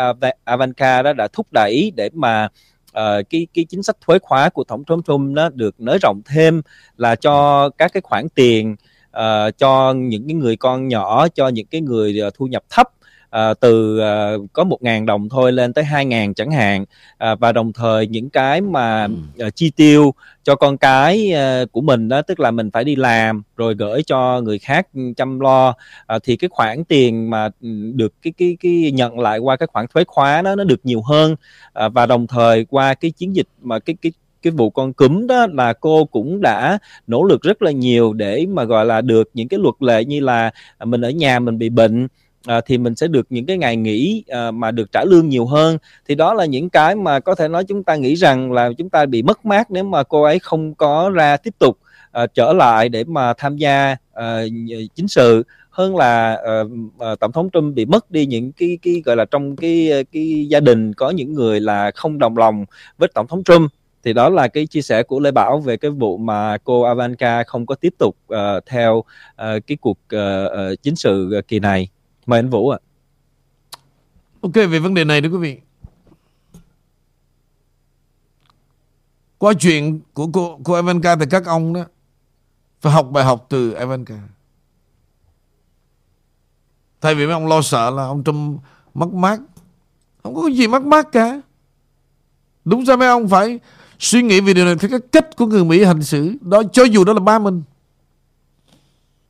Ivanka đó đã thúc đẩy để mà uh, cái cái chính sách thuế khóa của tổng thống Trump nó được nới rộng thêm là cho các cái khoản tiền uh, cho những cái người con nhỏ cho những cái người uh, thu nhập thấp à, từ à, có một ngàn đồng thôi lên tới hai ngàn chẳng hạn. À, và đồng thời những cái mà à, chi tiêu cho con cái à, của mình đó tức là mình phải đi làm rồi gửi cho người khác chăm lo à, thì cái khoản tiền mà được cái cái cái nhận lại qua cái khoản thuế khóa đó nó được nhiều hơn. À, và đồng thời qua cái chiến dịch mà cái cái cái vụ con cúm đó là cô cũng đã nỗ lực rất là nhiều để mà gọi là được những cái luật lệ như là mình ở nhà mình bị bệnh à, thì mình sẽ được những cái ngày nghỉ à, mà được trả lương nhiều hơn. Thì đó là những cái mà có thể nói chúng ta nghĩ rằng là chúng ta bị mất mát nếu mà cô ấy không có ra tiếp tục à, trở lại để mà tham gia à, chính sự. Hơn là uh, tổng thống Trump bị mất đi những cái cái gọi là trong cái cái gia đình có những người là không đồng lòng với tổng thống Trump. Thì đó là cái chia sẻ của Lê Bảo về cái vụ mà cô Avanka không có tiếp tục uh, theo uh, cái cuộc uh, uh, chính sự kỳ này. Mời anh Vũ ạ. À. Ok, về vấn đề này đó quý vị. Qua chuyện của cô, cô Ivanka thì các ông đó phải học bài học từ Ivanka. Thay vì mấy ông lo sợ là ông Trump mất mát. Không có gì mất mát cả. Đúng ra mấy ông phải suy nghĩ về điều này theo cái cách của người Mỹ hành xử. Đó cho dù đó là ba mình.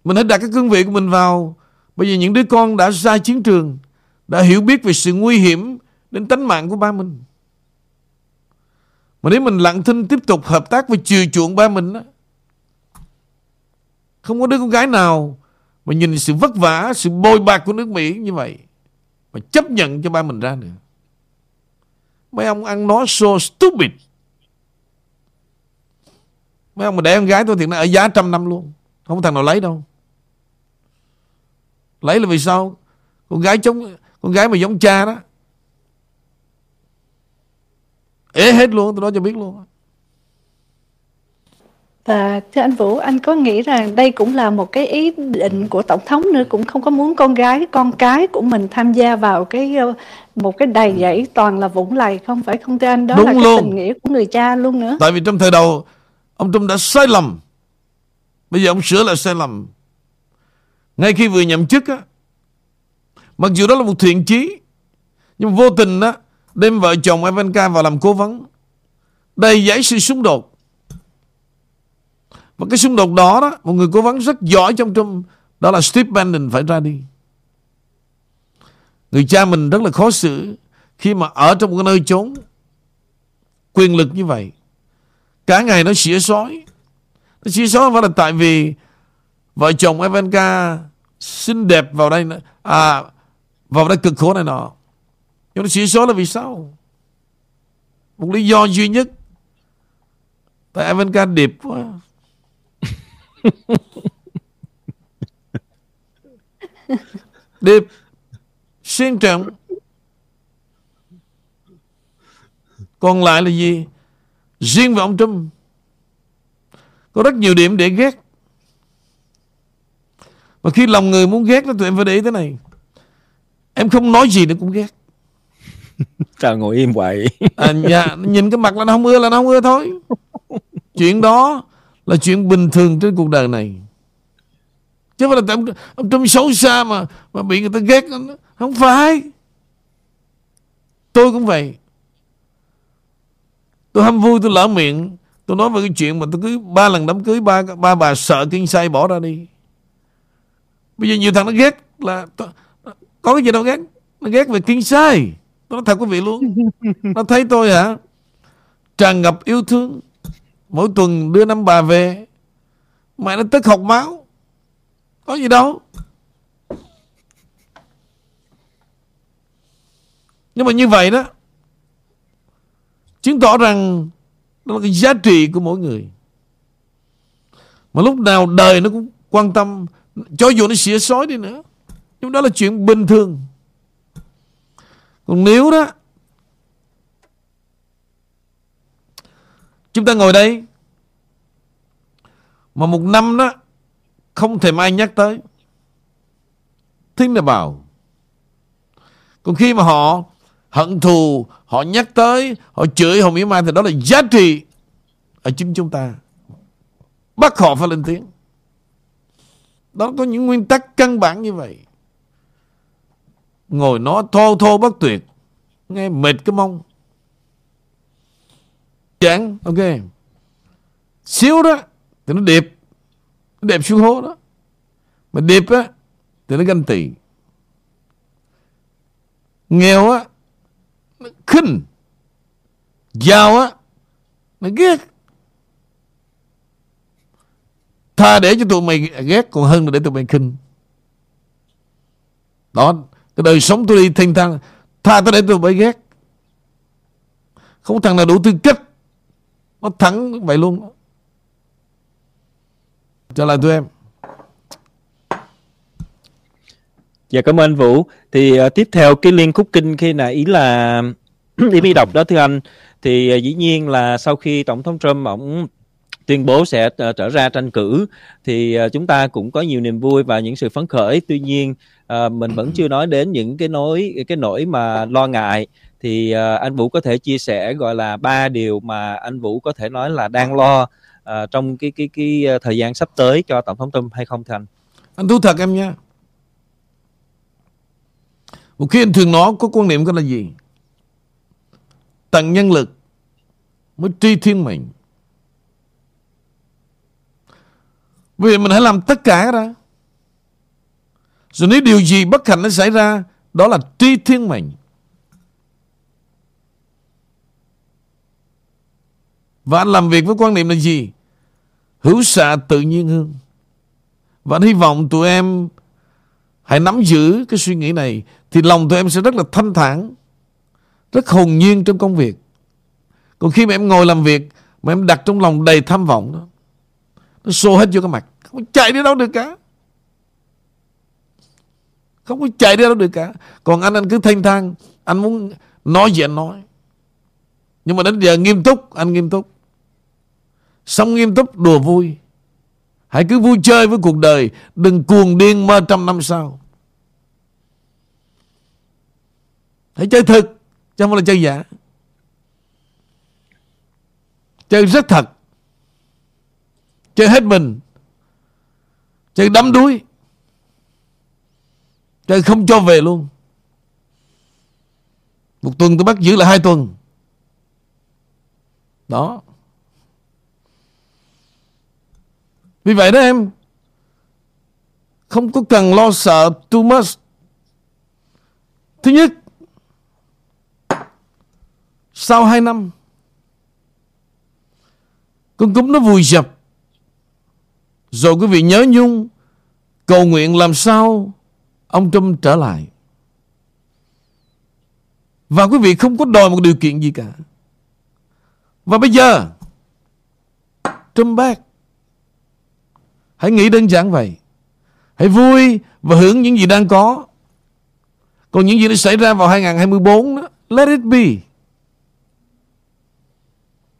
Mình hãy đặt cái cương vị của mình vào Bây giờ những đứa con đã ra chiến trường Đã hiểu biết về sự nguy hiểm Đến tính mạng của ba mình. Mà nếu mình lặng thinh Tiếp tục hợp tác với chiều chuộng ba mình đó, Không có đứa con gái nào Mà nhìn sự vất vả Sự bồi bạc của nước Mỹ như vậy Mà chấp nhận cho ba mình ra nữa. Mấy ông ăn nói so stupid. Mấy ông mà để con gái tôi thì nó ở giá trăm năm luôn Không có thằng nào lấy đâu lấy là vì sao con gái chống con gái mà giống cha đó ế hết luôn tôi nói cho biết luôn và thưa anh Vũ, anh có nghĩ rằng đây cũng là một cái ý định của tổng thống nữa cũng không có muốn con gái, con cái của mình tham gia vào cái ờ, một cái đầy dãy toàn là vũng lầy không phải không thưa anh đó Đúng là cái luôn. tình nghĩa của người cha luôn nữa. Tại vì trong thời đầu ông Trump đã sai lầm. Bây giờ ông sửa lại sai lầm. Ngay khi vừa nhậm chức á, mặc dù đó là một thiện chí, nhưng vô tình á, đem vợ chồng Ivanka vào làm cố vấn, đầy giải sự xung đột. Và cái xung đột đó đó, một người cố vấn rất giỏi trong trong đó là Steve Bannon phải ra đi. Người cha mình rất là khó xử khi mà ở trong một nơi trốn quyền lực như vậy. Cả ngày nó xỉa sói. Nó xỉa sói phải là tại vì vợ chồng Ivanka xinh đẹp vào đây à vào đây cực khổ này nọ. Nhưng nó xỉa số là vì sao? Một lý do duy nhất. Tại Ivanka đẹp quá. Đẹp. Xuyên trọng. Còn lại là gì? Riêng về ông Trump. Có rất nhiều điểm để ghét mà khi lòng người muốn ghét nó tụi em phải để ý thế này. Em không nói gì nó cũng ghét. Sao ngồi im vậy? À, dạ, Nhìn cái mặt là nó không ưa là nó không ưa thôi. Chuyện đó Là chuyện bình thường trên cuộc đời này. Chứ không phải là ông, ông Trump xấu xa mà Mà bị người ta ghét Không phải. Tôi cũng vậy. Tôi hâm vui tôi lỡ miệng. Tôi nói về cái chuyện mà tôi cứ ba lần đám cưới ba ba bà sợ kinh say bỏ ra đi Bây giờ nhiều thằng nó ghét là Có cái gì đâu ghét. Nó ghét về kinh sai. Tôi nói thật quý vị luôn. Nó thấy tôi hả? Tràn ngập yêu thương. Mỗi tuần đưa năm bà về. Mẹ nó tức học máu. Có gì đâu. Nhưng mà như vậy đó Chứng tỏ rằng Đó là cái giá trị của mỗi người. Mà lúc nào đời nó cũng quan tâm cho dù nó xỉa sói đi nữa, Nhưng đó là chuyện bình thường. Còn nếu đó, Chúng ta ngồi đây, Mà một năm đó, Không thể ai nhắc tới. Think bảo, Còn khi mà họ hận thù, Họ nhắc tới, Họ chửi, họ mỉa mai, Thì đó là giá trị Ở chính chúng ta. Bắt họ phải lên tiếng. Đó có những nguyên tắc căn bản như vậy. Ngồi nó thô thô bất tuyệt. Nghe mệt cái mông. Chẳng, ok. Xíu đó, thì nó đẹp. Nó đẹp xuống hố đó. Mà đẹp á, thì nó ganh tị. Nghèo á, nó khinh. Giàu á, nó ghét. Tha để cho tụi mày ghét còn hơn là để tụi mày khinh. Đó, cái đời sống tôi đi thanh thang, tha tôi để tụi mày ghét. Không thằng nào đủ tư cách. Nó thắng vậy luôn. Trở lại tụi em. Dạ cảm ơn anh Vũ. Thì uh, tiếp theo cái liên khúc kinh khi nãy ý là ý mi đọc đó thưa anh thì uh, dĩ nhiên là sau khi tổng thống Trump ổng tuyên bố sẽ ờ, trở ra tranh cử thì ờ, chúng ta cũng có nhiều niềm vui và những sự phấn khởi. Tuy nhiên ờ, mình vẫn chưa nói đến những cái nỗi cái nỗi mà lo ngại thì anh Vũ có thể chia sẻ gọi là ba điều mà anh Vũ có thể nói là đang lo uh, trong cái cái cái thời gian sắp tới cho tổng thống Trump hay không thành anh? Thú thật em nha. Một khi anh thường nói có quan niệm cái là gì? Tận nhân lực mới tri thiên mệnh. Vì mình hãy làm tất cả ra Rồi nếu điều gì bất hạnh nó xảy ra, đó là tri thiên mệnh. Và anh làm việc với quan niệm là gì? Hữu xạ tự nhiên hơn. Và anh hy vọng tụi em hãy nắm giữ cái suy nghĩ này thì lòng tụi em sẽ rất là thanh thản, rất hồn nhiên trong công việc. Còn khi mà em ngồi làm việc mà em đặt trong lòng đầy tham vọng đó, nó xô hết vô cái mặt, không chạy đi đâu được cả. Không có chạy đi đâu được cả. Còn anh anh cứ thanh thang, anh muốn nói gì anh nói. Nhưng mà đến giờ nghiêm túc, anh nghiêm túc. Sống nghiêm túc, đùa vui. Hãy cứ vui chơi với cuộc đời, đừng cuồng điên mơ trăm năm sau. Hãy chơi thực Chứ không phải là chơi giả Chơi rất thật Chơi hết mình Chơi đắm đuối. Chơi không cho về luôn. Một tuần tôi bắt giữ là hai tuần. Đó. Vì vậy đó em, Không có cần lo sợ too much. Thứ nhất, sau hai năm, Con cúm nó vùi dập. Rồi quý vị nhớ nhung Cầu nguyện làm sao Ông Trump trở lại. Và quý vị không có đòi một điều kiện gì cả. Và bây giờ Trump back. Hãy nghĩ đơn giản vậy. Hãy vui và hưởng những gì đang có. Còn những gì nó xảy ra vào 2024 đó, Let it be.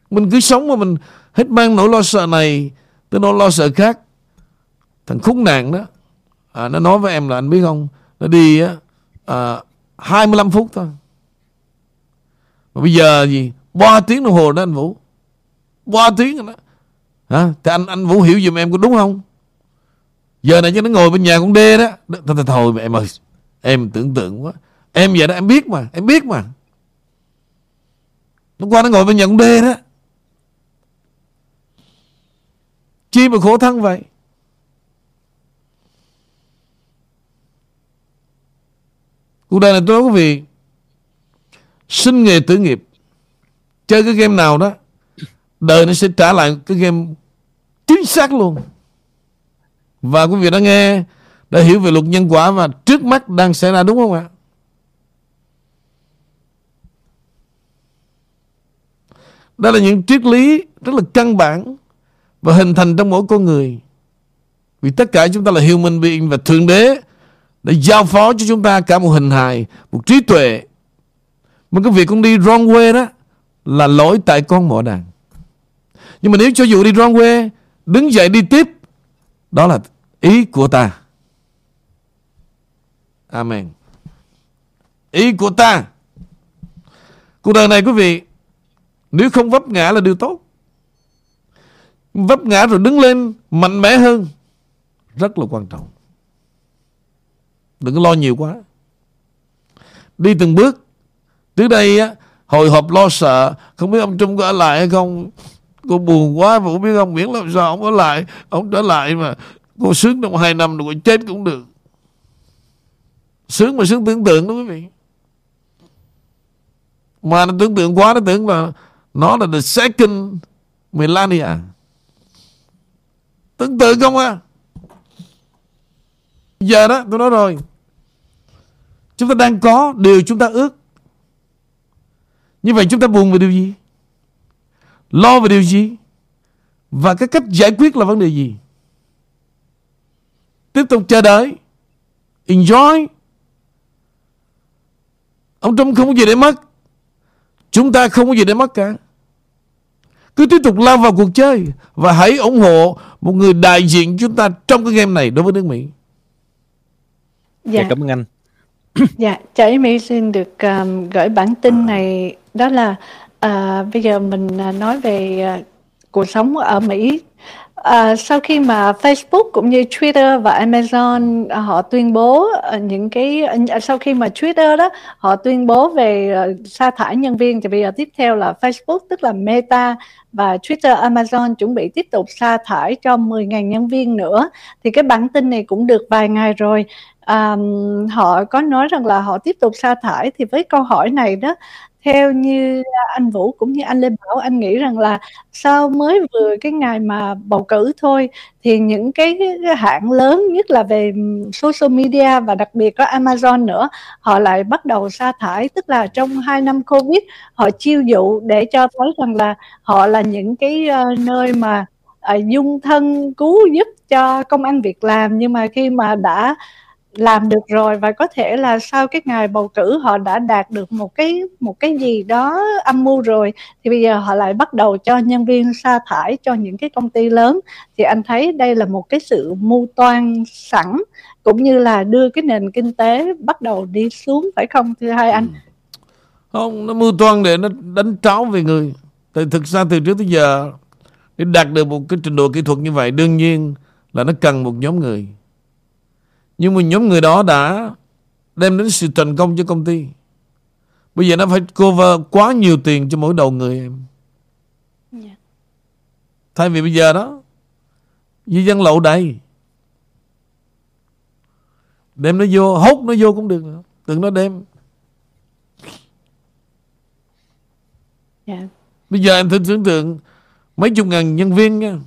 Mình cứ sống mà mình hết mang nỗi lo sợ này Tôi nó lo sợ khác. Thằng khốn nạn đó. À, nó nói với em là anh biết không. Nó đi á, à, 25 phút thôi. Mà bây giờ gì? 3 tiếng đồng hồ đó anh Vũ. 3 tiếng rồi đó. Hả? Thì anh anh Vũ hiểu giùm em có đúng không? Giờ này cho nó ngồi bên nhà con đê đó. Thôi, thôi, thôi em ơi. Em tưởng tượng quá. Em vậy đó em biết mà. Em biết mà. Nó qua nó ngồi bên nhà con đê đó. Chi mà khổ thân vậy? Cuộc đời này tôi nói quý vị Sinh nghề tử nghiệp. Chơi cái game nào đó, Đời nó sẽ trả lại cái game Chính xác luôn. Và quý vị đã nghe, Đã hiểu về luật nhân quả Và trước mắt đang xảy ra đúng không ạ? Đó là những triết lý rất là căn bản và hình thành trong mỗi con người. Vì tất cả chúng ta là human being và Thượng Đế đã giao phó cho chúng ta cả một hình hài, một trí tuệ. Mà cái việc con đi wrong way đó là lỗi tại con mỏ đàn. Nhưng mà nếu cho dù đi wrong way, đứng dậy đi tiếp, đó là ý của ta. Amen. Ý của ta. Cuộc đời này quý vị, nếu không vấp ngã là điều tốt vấp ngã rồi đứng lên mạnh mẽ hơn, rất là quan trọng. Đừng có lo nhiều quá. Đi từng bước. Trước đây á, hồi hộp lo sợ, không biết ông Trung có ở lại hay không. Cô buồn quá mà không biết ông miễn làm sao ông ở lại, ông trở lại mà cô sướng trong hai năm rồi chết cũng được. Sướng mà sướng tưởng tượng đó quý vị. Mà nó tưởng tượng quá nó tưởng là nó là the second Melania tưởng tượng không à? Giờ đó, tôi nói rồi. Chúng ta đang có điều chúng ta ước. Như vậy chúng ta buồn về điều gì? Lo về điều gì? Và cái cách giải quyết là vấn đề gì? Tiếp tục chờ đợi. Enjoy. Ông Trump không có gì để mất. Chúng ta không có gì để mất cả cứ tiếp tục lao vào cuộc chơi và hãy ủng hộ một người đại diện chúng ta trong cái game này đối với nước Mỹ. Dạ, dạ cảm ơn anh. Dạ chào Mỹ xin được um, gửi bản tin này. Đó là uh, bây giờ mình uh, nói về uh, cuộc sống ở Mỹ À, sau khi mà Facebook cũng như Twitter và Amazon ờ, họ tuyên bố ờ, những cái sau khi mà Twitter đó họ tuyên bố về sa thải nhân viên thì bây giờ tiếp theo là Facebook tức là Meta và Twitter Amazon chuẩn bị tiếp tục sa thải cho 10.000 nhân viên nữa. Thì cái bản tin này cũng được vài ngày rồi. À, họ có nói rằng là họ tiếp tục sa thải thì với câu hỏi này đó theo như à, anh Vũ cũng như anh Lê Bảo anh nghĩ rằng là sau mới vừa cái ngày mà bầu cử thôi thì những cái, cái hãng lớn nhất là về social media và đặc biệt có Amazon nữa họ lại bắt đầu sa thải tức là trong hai năm Covid họ chiêu dụ để cho thấy rằng là họ là những cái uh, nơi mà uh, dung thân cứu giúp cho công ăn việc làm. Nhưng mà khi mà đã làm được rồi và có thể là sau cái ngày bầu cử họ đã đạt được một cái một cái gì đó âm mưu rồi, thì bây giờ họ lại bắt đầu cho nhân viên sa thải cho những cái công ty lớn. Thì anh thấy đây là một cái sự mưu toan sẵn, cũng như là đưa cái nền kinh tế bắt đầu đi xuống, phải không, thưa hai anh? Ừ. Không, nó mưu toan để nó đánh tráo về người. Tại thực ra từ trước tới giờ, để đạt được một cái trình độ kỹ thuật như vậy, đương nhiên là nó cần một nhóm người nhưng mà nhóm người đó đã đem đến sự thành công cho công ty. Bây giờ nó phải cover quá nhiều tiền cho mỗi đầu người em. Yeah. Dạ. Thay vì bây giờ đó, di dân lậu đầy. Đem nó vô, hốt nó vô cũng được. Đừng nó đem. Yeah. Dạ. Bây giờ em thử tưởng tượng mấy chục ngàn nhân viên nha.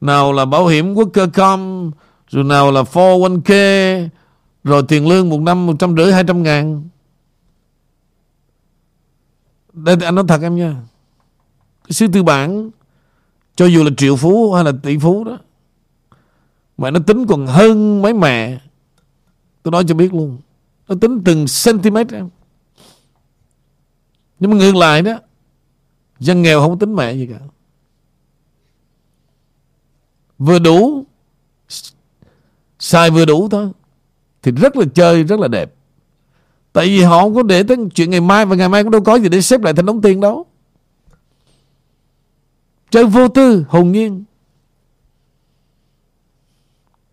Nào là bảo hiểm quốc cơ com rồi nào là 401k rồi tiền lương một năm một trăm rưỡi, hai trăm ngàn. Đây, anh nói thật em nha. Cái sư tư bản, cho dù là triệu phú hay là tỷ phú đó, mà nó tính còn hơn mấy mẹ, tôi nói cho biết luôn. Nó tính từng centimet em. Nhưng mà ngược lại đó, dân nghèo không tính mẹ gì cả. Vừa đủ xài vừa đủ thôi. Thì rất là chơi, rất là đẹp. Tại vì họ không có để tới chuyện ngày mai và ngày mai cũng đâu có gì để xếp lại thành đống tiền đâu. Chơi vô tư, hồn nhiên.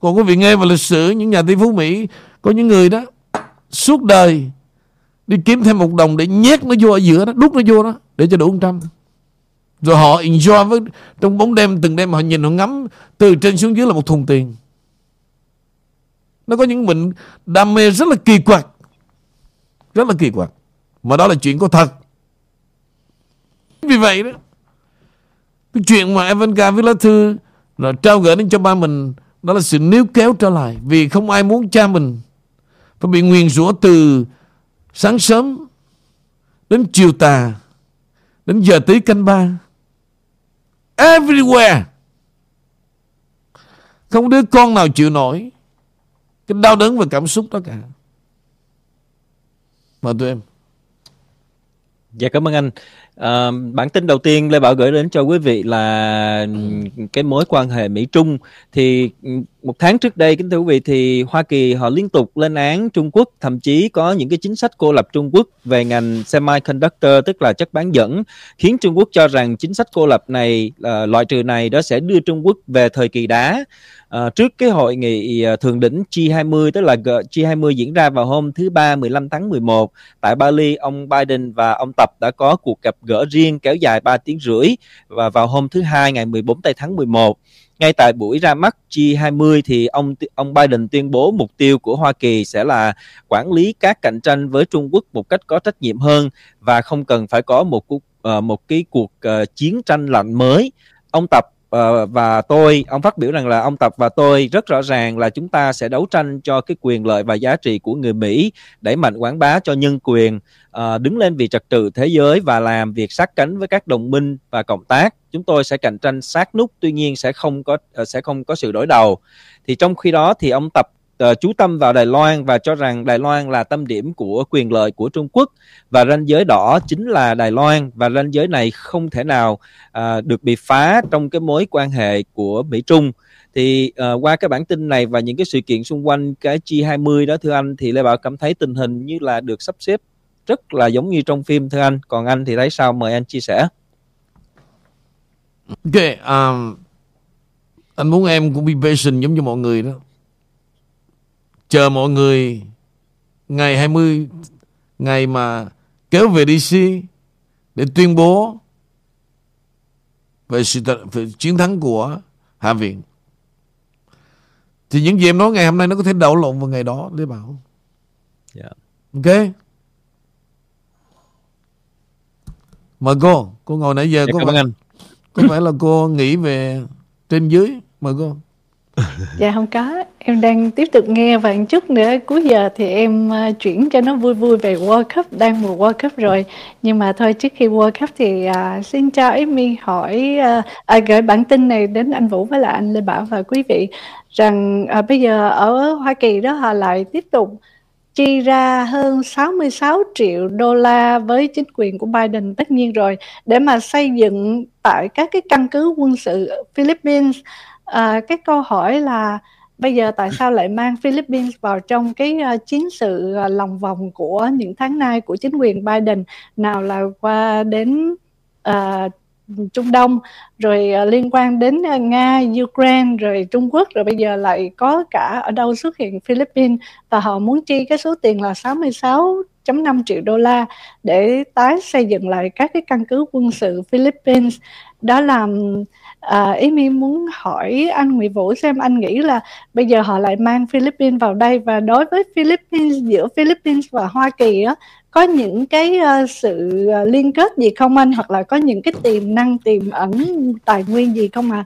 Còn quý vị nghe vào lịch sử những nhà tỷ phú Mỹ, có những người đó suốt đời đi kiếm thêm một đồng để nhét nó vô ở giữa đó, đút nó vô đó để cho đủ 100 rồi họ enjoy với, trong bóng đêm, từng đêm họ nhìn, họ ngắm từ trên xuống dưới là một thùng tiền nó có những bệnh đam mê rất là kỳ quặc. Rất là kỳ quặc. Mà đó là chuyện có thật. Vì vậy đó, cái chuyện mà Evanka viết lá thư là trao gửi đến cho ba mình, đó là sự níu kéo trở lại vì không ai muốn cha mình phải bị nguyền rủa từ sáng sớm đến chiều tà, đến giờ tí canh ba. Everywhere. Không đứa con nào chịu nổi cái đau đớn và cảm xúc đó cả. Mời tụi em. Dạ cảm ơn anh. À, bản tin đầu tiên lê bảo gửi đến cho quý vị là cái mối quan hệ mỹ trung thì một tháng trước đây kính thưa quý vị thì hoa kỳ họ liên tục lên án trung quốc thậm chí có những cái chính sách cô lập trung quốc về ngành semiconductor tức là chất bán dẫn khiến trung quốc cho rằng chính sách cô lập này uh, loại trừ này đó sẽ đưa trung quốc về thời kỳ đá. À, trước cái hội nghị ờ, thượng đỉnh G20 tức là G20 diễn ra vào hôm thứ ba 15 tháng 11 tại Bali ông Biden và ông Tập đã có cuộc gặp gỡ riêng kéo dài 3 tiếng rưỡi và vào hôm thứ hai ngày 14 tây tháng 11 ngay tại buổi ra mắt G20 thì ông ông Biden tuyên bố mục tiêu của Hoa Kỳ sẽ là quản lý các cạnh tranh với Trung Quốc một cách có trách nhiệm hơn và không cần phải có một cuộc ờ, một cái cuộc ờ, chiến tranh lạnh mới. Ông Tập uh, và tôi, ông phát biểu rằng là ông Tập và tôi rất rõ ràng là chúng ta sẽ đấu tranh cho cái quyền lợi và giá trị của người Mỹ, đẩy mạnh quảng bá cho nhân quyền, uh, đứng lên vì trật tự thế giới và làm việc sát cánh với các đồng minh và cộng tác. Chúng tôi sẽ cạnh tranh sát nút, tuy nhiên sẽ không có uh, sẽ không có sự đối đầu. Thì trong khi đó thì ông Tập uh, chú tâm vào Đài Loan và cho rằng Đài Loan là tâm điểm của quyền lợi của Trung Quốc và ranh giới đỏ chính là Đài Loan và ranh giới này không thể nào uh, được bị phá trong cái mối quan hệ của Mỹ Trung. Thì uh, qua cái bản tin này và những cái sự kiện xung quanh cái G20 đó thưa anh thì Lê Bảo cảm thấy tình hình như là được sắp xếp rất là giống như trong phim thưa anh. Còn anh thì thấy sao? Mời anh chia sẻ. Ok um, anh muốn em cũng be patient giống như mọi người đó chờ mọi người ngày 20 ngày mà kéo về DC để tuyên bố về sự về chiến thắng của Hạ viện. Thì những gì em nói ngày hôm nay nó có thể đảo lộn vào ngày đó, Lê Bảo. Yeah. Ok. Mời cô, cô ngồi nãy giờ dạ, có phải, anh. có phải là cô nghĩ về trên dưới, mời cô dạ không có. Em đang tiếp tục nghe và một chút nữa. Cuối giờ thì em uh, chuyển cho nó vui vui về World Cup. Đang mùa World Cup rồi. Nhưng mà thôi trước khi World Cup thì uh, xin cho Amy hỏi uh, à, gửi bản tin này đến anh Vũ với lại anh Lê Bảo và quý vị rằng uh, bây giờ ở Hoa Kỳ đó họ lại tiếp tục chi ra hơn 66 triệu đô la với chính quyền của Biden tất nhiên rồi. Để mà xây dựng tại các cái căn cứ quân sự Philippines À, cái câu hỏi là bây giờ tại sao lại mang Philippines vào trong cái uh, chiến sự uh, lòng vòng của những tháng nay của chính quyền Biden? Nào là qua đến uh, Trung Đông rồi uh, liên quan đến uh, Nga, Ukraine rồi Trung Quốc rồi bây giờ lại có cả ở đâu xuất hiện Philippines và họ muốn chi cái số tiền là 66.5 triệu đô la để tái xây dựng lại các cái căn cứ quân sự Philippines đó là à, mi muốn hỏi anh Nguyễn Vũ xem anh nghĩ là bây giờ họ lại mang Philippines vào đây và đối với Philippines giữa Philippines và Hoa Kỳ á có những cái uh, sự uh, liên kết gì không anh hoặc là có những cái tiềm năng tiềm ẩn tài nguyên gì không à?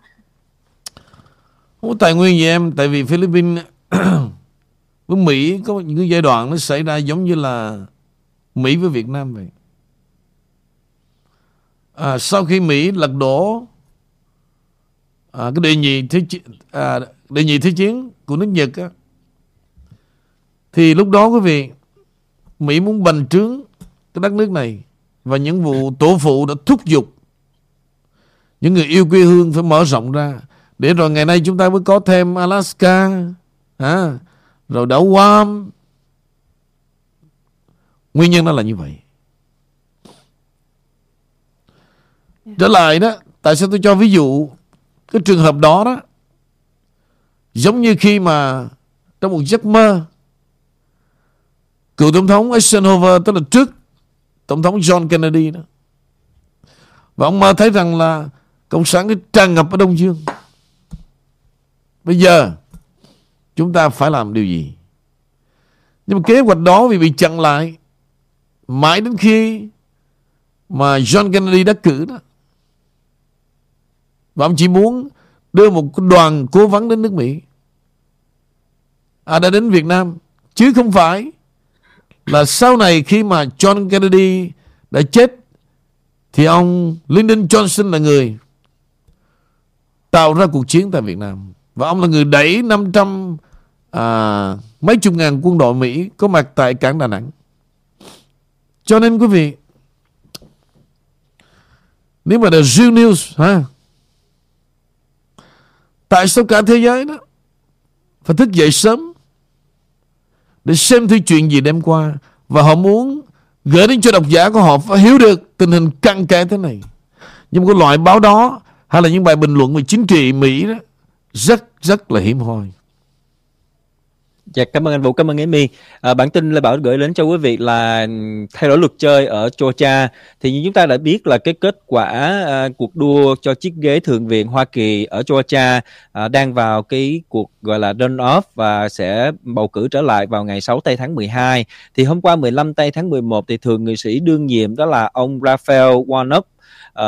Không có tài nguyên gì em tại vì Philippines với Mỹ có những cái giai đoạn nó xảy ra giống như là Mỹ với Việt Nam vậy. À, sau khi Mỹ lật đổ à, cái đệ nhị thế à, đệ nhị thế chiến của nước Nhật á, thì lúc đó quý vị Mỹ muốn bành trướng cái đất nước này và những vụ tổ phụ đã thúc giục những người yêu quê hương phải mở rộng ra để rồi ngày nay chúng ta mới có thêm Alaska à, rồi đảo Guam nguyên nhân nó là như vậy. Trở lại đó tại sao tôi cho ví dụ cái trường hợp đó đó? Giống như khi mà trong một giấc mơ cựu tổng thống Eisenhower tức là trước tổng thống John Kennedy đó và ông mơ thấy rằng là cộng sản cái tràn ngập ở Đông Dương. Bây giờ chúng ta phải làm điều gì nhưng mà kế hoạch đó vì bị chặn lại, mãi đến khi mà John Kennedy đắc cử đó và ông chỉ muốn đưa một đoàn cố vấn đến nước Mỹ. À đã đến Việt Nam. Chứ không phải là sau này khi mà John Kennedy đã chết, thì ông Lyndon Johnson là người tạo ra cuộc chiến tại Việt Nam. Và ông là người đẩy 500 à, mấy chục ngàn quân đội Mỹ có mặt tại cảng Đà Nẵng. Cho nên quý vị nếu mà là real news ha Tại sao cả thế giới đó Phải thức dậy sớm Để xem thứ chuyện gì đêm qua Và họ muốn gửi đến cho độc giả của họ Phải hiểu được tình hình căng kẽ thế này Nhưng mà cái loại báo đó Hay là những bài bình luận về chính trị Mỹ đó rất rất là hiếm hoi Dạ, cảm ơn anh Vũ, cảm ơn Amy. À, bản tin Lê Bảo gửi đến cho quý vị là thay đổi luật chơi ở Georgia. Thì như chúng ta đã biết là cái kết quả à, cuộc đua cho chiếc ghế thượng viện Hoa Kỳ ở Georgia à, đang vào cái cuộc gọi là run-off và sẽ bầu cử trở lại vào ngày 6 tây tháng 12. Thì hôm qua 15 tây tháng 11 thì thường nghị sĩ đương nhiệm đó là ông Raphael Warnock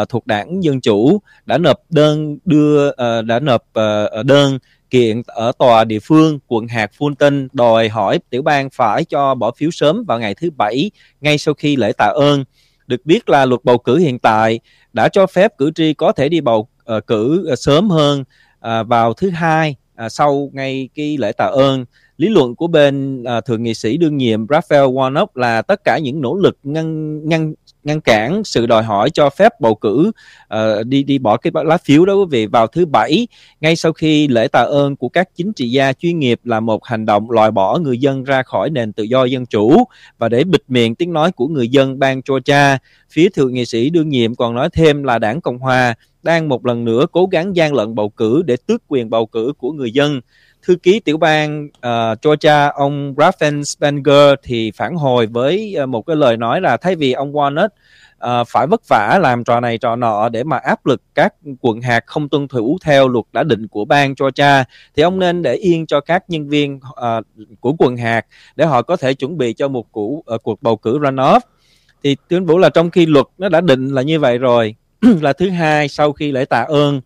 uh, thuộc đảng Dân Chủ đã nộp đơn đưa uh, đã nộp uh, đơn kiện ở tòa địa phương quận hạt Fulton đòi hỏi tiểu bang phải cho bỏ phiếu sớm vào ngày thứ Bảy ngay sau khi lễ tạ ơn. Được biết là luật bầu cử hiện tại đã cho phép cử tri có thể đi bầu uh, cử uh, sớm hơn uh, vào thứ hai uh, sau ngay cái lễ tạ ơn. Lý luận của bên uh, thượng nghị sĩ đương nhiệm Raphael Warnock là tất cả những nỗ lực ngăn ngăn ngăn cản sự đòi hỏi cho phép bầu cử uh, đi đi bỏ cái lá phiếu đó quý vị vào thứ bảy ngay sau khi lễ tạ ơn của các chính trị gia chuyên nghiệp là một hành động loại bỏ người dân ra khỏi nền tự do dân chủ và để bịt miệng tiếng nói của người dân bang Georgia. Phía thượng nghị sĩ đương nhiệm còn nói thêm là đảng Cộng hòa đang một lần nữa cố gắng gian lận bầu cử để tước quyền bầu cử của người dân thư ký tiểu bang uh, Georgia ông Raffen Spenger thì phản hồi với uh, một cái lời nói là thay vì ông Warnock uh, phải vất vả làm trò này trò nọ để mà áp lực các quận hạt không tuân thủ theo luật đã định của bang Georgia thì ông nên để yên cho các nhân viên uh, của quận hạt để họ có thể chuẩn bị cho một cuộc, uh, cuộc bầu cử runoff. Thì tuyên bố là trong khi luật nó đã định là như vậy rồi. Là thứ hai sau khi lễ tạ ơn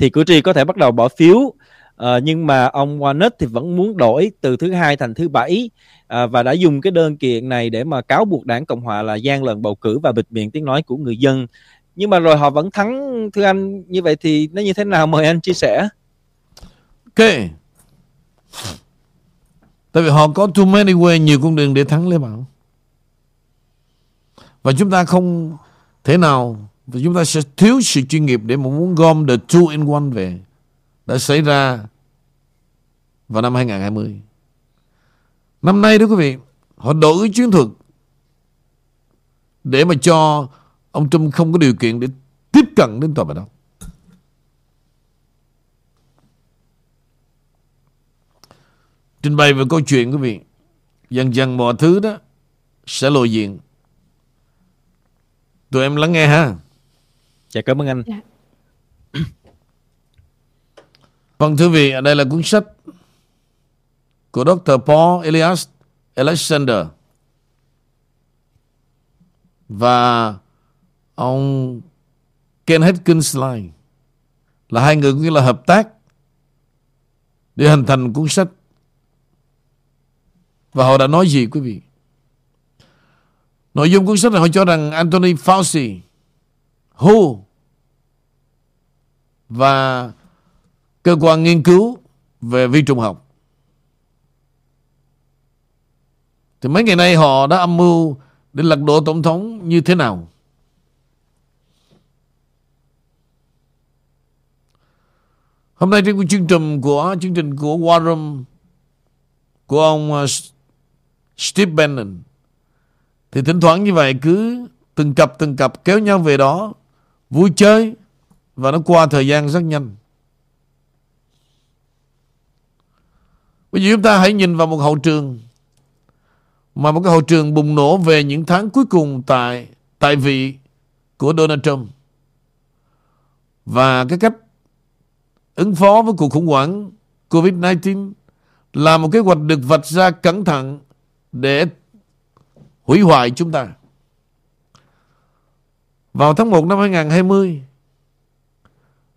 thì cử tri có thể bắt đầu bỏ phiếu. À, nhưng mà ông Warnock thì vẫn muốn đổi từ thứ hai thành thứ bảy à, và đã dùng cái đơn kiện này để mà cáo buộc đảng Cộng hòa là gian lận bầu cử và bịt miệng tiếng nói của người dân. Nhưng mà rồi họ vẫn thắng thưa anh như vậy thì nó như thế nào mời anh chia sẻ. Ok. Tại vì họ có too many way nhiều con đường để thắng lên bạn. Và chúng ta không thể nào và chúng ta sẽ thiếu sự chuyên nghiệp để mà muốn gom the two in one về đã xảy ra vào năm 2020. Năm nay đó quý vị, họ đổi chiến thuật để mà cho ông Trump không có điều kiện để tiếp cận đến tòa bạch ốc. Trình bày về câu chuyện quý vị, dần dần mọi thứ đó sẽ lộ diện. Tụi em lắng nghe ha. Dạ cảm ơn anh. Dạ. Vâng thưa vị, đây là cuốn sách của Dr. Paul Elias Alexander và ông Kenneth Kinsline là hai người cũng như là hợp tác để hình thành cuốn sách và họ đã nói gì quý vị nội dung cuốn sách này họ cho rằng Anthony Fauci WHO và cơ quan nghiên cứu về vi trùng học. Thì mấy ngày nay họ đã âm mưu để lật đổ tổng thống như thế nào? Hôm nay trên chương trình của, chương trình của War Room của ông ờ, Steve Bannon, thì thỉnh thoảng như vậy cứ từng cặp từng cặp kéo nhau về đó vui chơi và nó qua thời gian rất nhanh. Bây giờ chúng ta hãy nhìn vào một hậu trường mà một cái hậu trường bùng nổ về những tháng cuối cùng tại tại vị của Donald Trump và cái cách ứng phó với cuộc khủng hoảng COVID-19 là một kế hoạch được vạch ra cẩn thận để hủy hoại chúng ta. Vào tháng 1 năm 2020,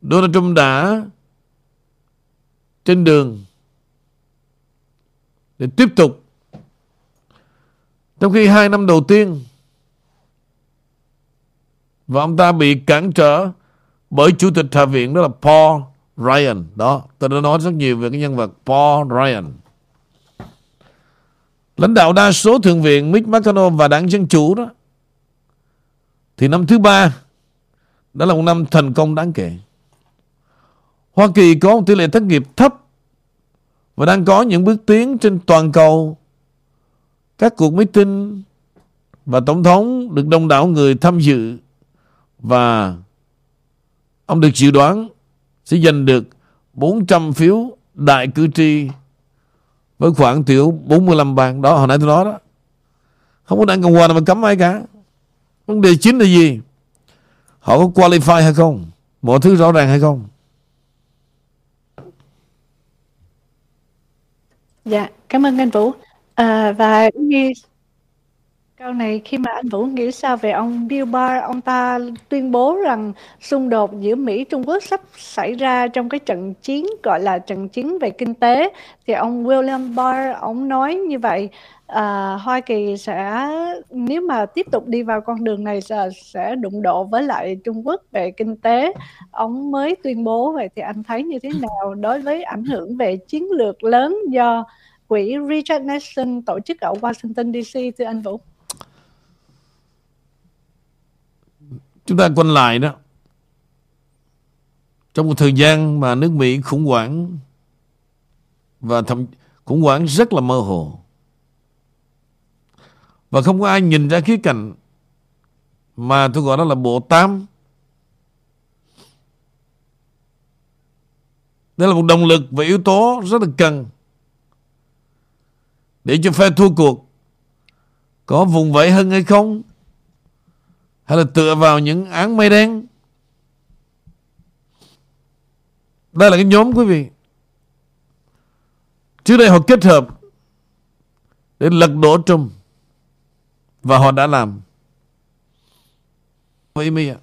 Donald Trump đã trên đường để tiếp tục. Trong khi hai năm đầu tiên, và ông ta bị cản trở bởi chủ tịch hạ viện đó là Paul Ryan. Đó, tôi đã nói rất nhiều về cái nhân vật Paul Ryan. Lãnh đạo đa số thượng viện Mitch McConnell và đảng Dân Chủ đó, thì năm thứ ba đó là một năm thành công đáng kể. Hoa Kỳ có một tỷ lệ thất nghiệp thấp và đang có những bước tiến trên toàn cầu. Các cuộc meeting và tổng thống được đông đảo người tham dự. Và ông được dự đoán sẽ giành được 400 phiếu đại cử tri với khoảng tiểu 45 bang. Đó, hồi nãy tôi nói đó. Không có đảng cộng hòa nào mà cấm ai cả. Vấn đề chính là gì? Họ có qualify hay không? Mọi thứ rõ ràng hay không? Dạ, cảm ơn anh Vũ. À, và nghe câu này khi mà anh Vũ nghĩ sao về ông Bill Barr, ông ta tuyên bố rằng xung đột giữa Mỹ Trung Quốc sắp xảy ra trong cái trận chiến gọi là trận chiến về kinh tế thì ông William Barr ông nói như vậy à, Hoa Kỳ sẽ nếu mà tiếp tục đi vào con đường này sẽ, sẽ đụng độ với lại Trung Quốc về kinh tế. Ông mới tuyên bố vậy thì anh thấy như thế nào đối với ảnh hưởng về chiến lược lớn do quỹ Richard Nixon tổ chức ở Washington DC thưa anh Vũ? Chúng ta quay lại đó. Trong một thời gian mà nước Mỹ khủng hoảng và thậm khủng hoảng rất là mơ hồ và không có ai nhìn ra khía cạnh mà tôi gọi đó là bộ tam đây là một động lực và yếu tố rất là cần để cho phe thua cuộc. Có vùng vẫy hơn hay không? Hay là tựa vào những án mây đen? Đây là cái nhóm, quý vị. Trước đây họ kết hợp để lật đổ Trump và họ đã làm Với mi ạ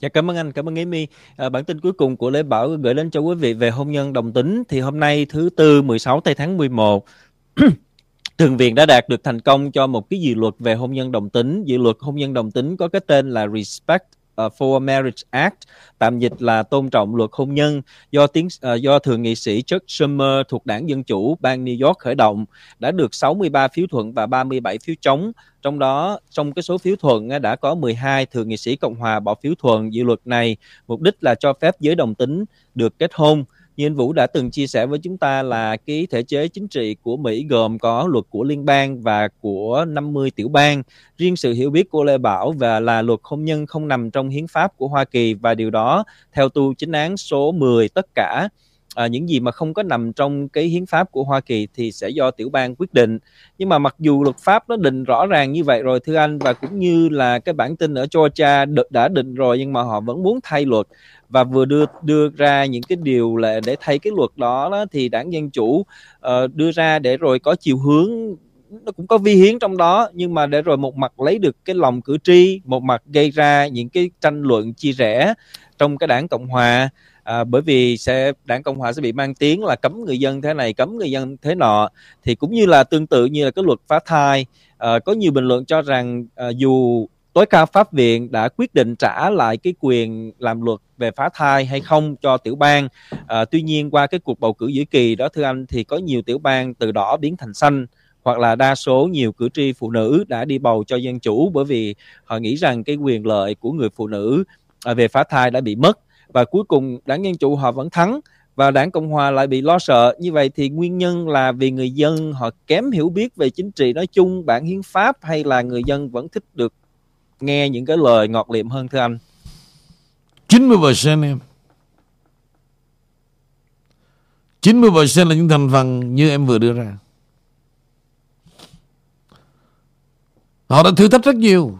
Dạ cảm ơn anh, cảm ơn Amy. À, bản tin cuối cùng của Lê Bảo gửi đến cho quý vị về hôn nhân đồng tính thì hôm nay thứ tư 16 tây tháng 11 Thượng viện đã đạt được thành công cho một cái dự luật về hôn nhân đồng tính. Dự luật hôn nhân đồng tính có cái tên là Respect Ờ, for Marriage Act, tạm dịch là tôn trọng luật hôn nhân do tiếng uh, ờ, do thượng nghị sĩ Chuck Schumer thuộc đảng Dân chủ bang New York khởi động đã được 63 phiếu thuận và 37 phiếu chống. Trong đó, trong cái số phiếu thuận đã có 12 thượng nghị sĩ Cộng hòa bỏ phiếu thuận dự luật này, mục đích là cho phép giới đồng tính được kết hôn như anh Vũ đã từng chia sẻ với chúng ta là cái thể chế chính trị của Mỹ gồm có luật của liên bang và của 50 tiểu bang. Riêng sự hiểu biết của Lê Bảo và là luật hôn nhân không nằm trong hiến pháp của Hoa Kỳ và điều đó theo tu chính án số 10 tất cả à, những gì mà không có nằm trong cái hiến pháp của Hoa Kỳ thì sẽ do tiểu bang quyết định. Nhưng mà mặc dù luật pháp nó định rõ ràng như vậy rồi thưa anh và cũng như là cái bản tin ở Georgia đã định rồi nhưng mà họ vẫn muốn thay luật và vừa đưa đưa ra những cái điều là để thay cái luật đó, đó thì đảng dân chủ uh, đưa ra để rồi có chiều hướng nó cũng có vi hiến trong đó nhưng mà để rồi một mặt lấy được cái lòng cử tri một mặt gây ra những cái tranh luận chia rẽ trong cái đảng cộng hòa à, bởi vì sẽ đảng cộng hòa sẽ bị mang tiếng là cấm người dân thế này cấm người dân thế nọ. Thì cũng như là tương tự như là cái luật phá thai à, có nhiều bình luận cho rằng à, dù tối cao pháp viện đã quyết định trả lại cái quyền làm luật về phá thai hay không cho tiểu bang à, tuy nhiên qua cái cuộc bầu cử giữa kỳ đó thưa anh thì có nhiều tiểu bang từ đỏ biến thành xanh hoặc là đa số nhiều cử tri phụ nữ đã đi bầu cho dân chủ bởi vì họ nghĩ rằng cái quyền lợi của người phụ nữ về phá thai đã bị mất và cuối cùng, đảng dân chủ họ vẫn thắng và đảng cộng hòa lại bị lo sợ. Như vậy thì nguyên nhân là vì người dân họ kém hiểu biết về chính trị nói chung, bản hiến pháp hay là người dân vẫn thích được nghe những cái lời ngọt liệm hơn, thưa anh? 90% em. 90% là những thành phần như em vừa đưa ra. Họ đã thử thách rất nhiều.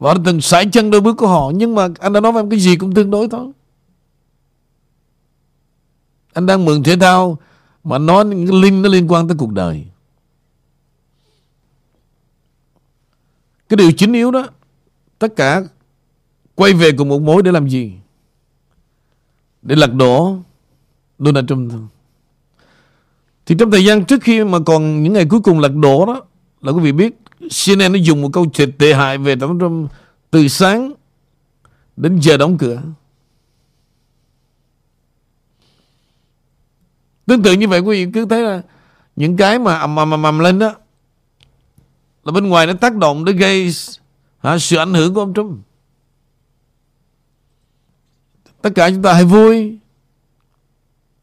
Và họ từng sải chân đôi bước của họ, Nhưng mà anh đã nói với em cái gì cũng tương đối thôi. Anh đang mượn thể thao Mà nói những cái link nó liên quan tới cuộc đời. Cái điều chính yếu đó, Tất cả Quay về cùng một mối để làm gì? Để lật đổ Donald Trump thôi. Thì trong thời gian trước khi mà còn những ngày cuối cùng lật đổ đó, Là quý vị biết CNN nó dùng một câu chuyện tệ hại về Tổng Trump Từ sáng Đến giờ đóng cửa Tương tự như vậy quý vị cứ thấy là Những cái mà ầm ầm ầm ầm lên đó là bên ngoài nó tác động để gây hả, sự ảnh hưởng của ông Trump. Tất cả chúng ta hãy vui.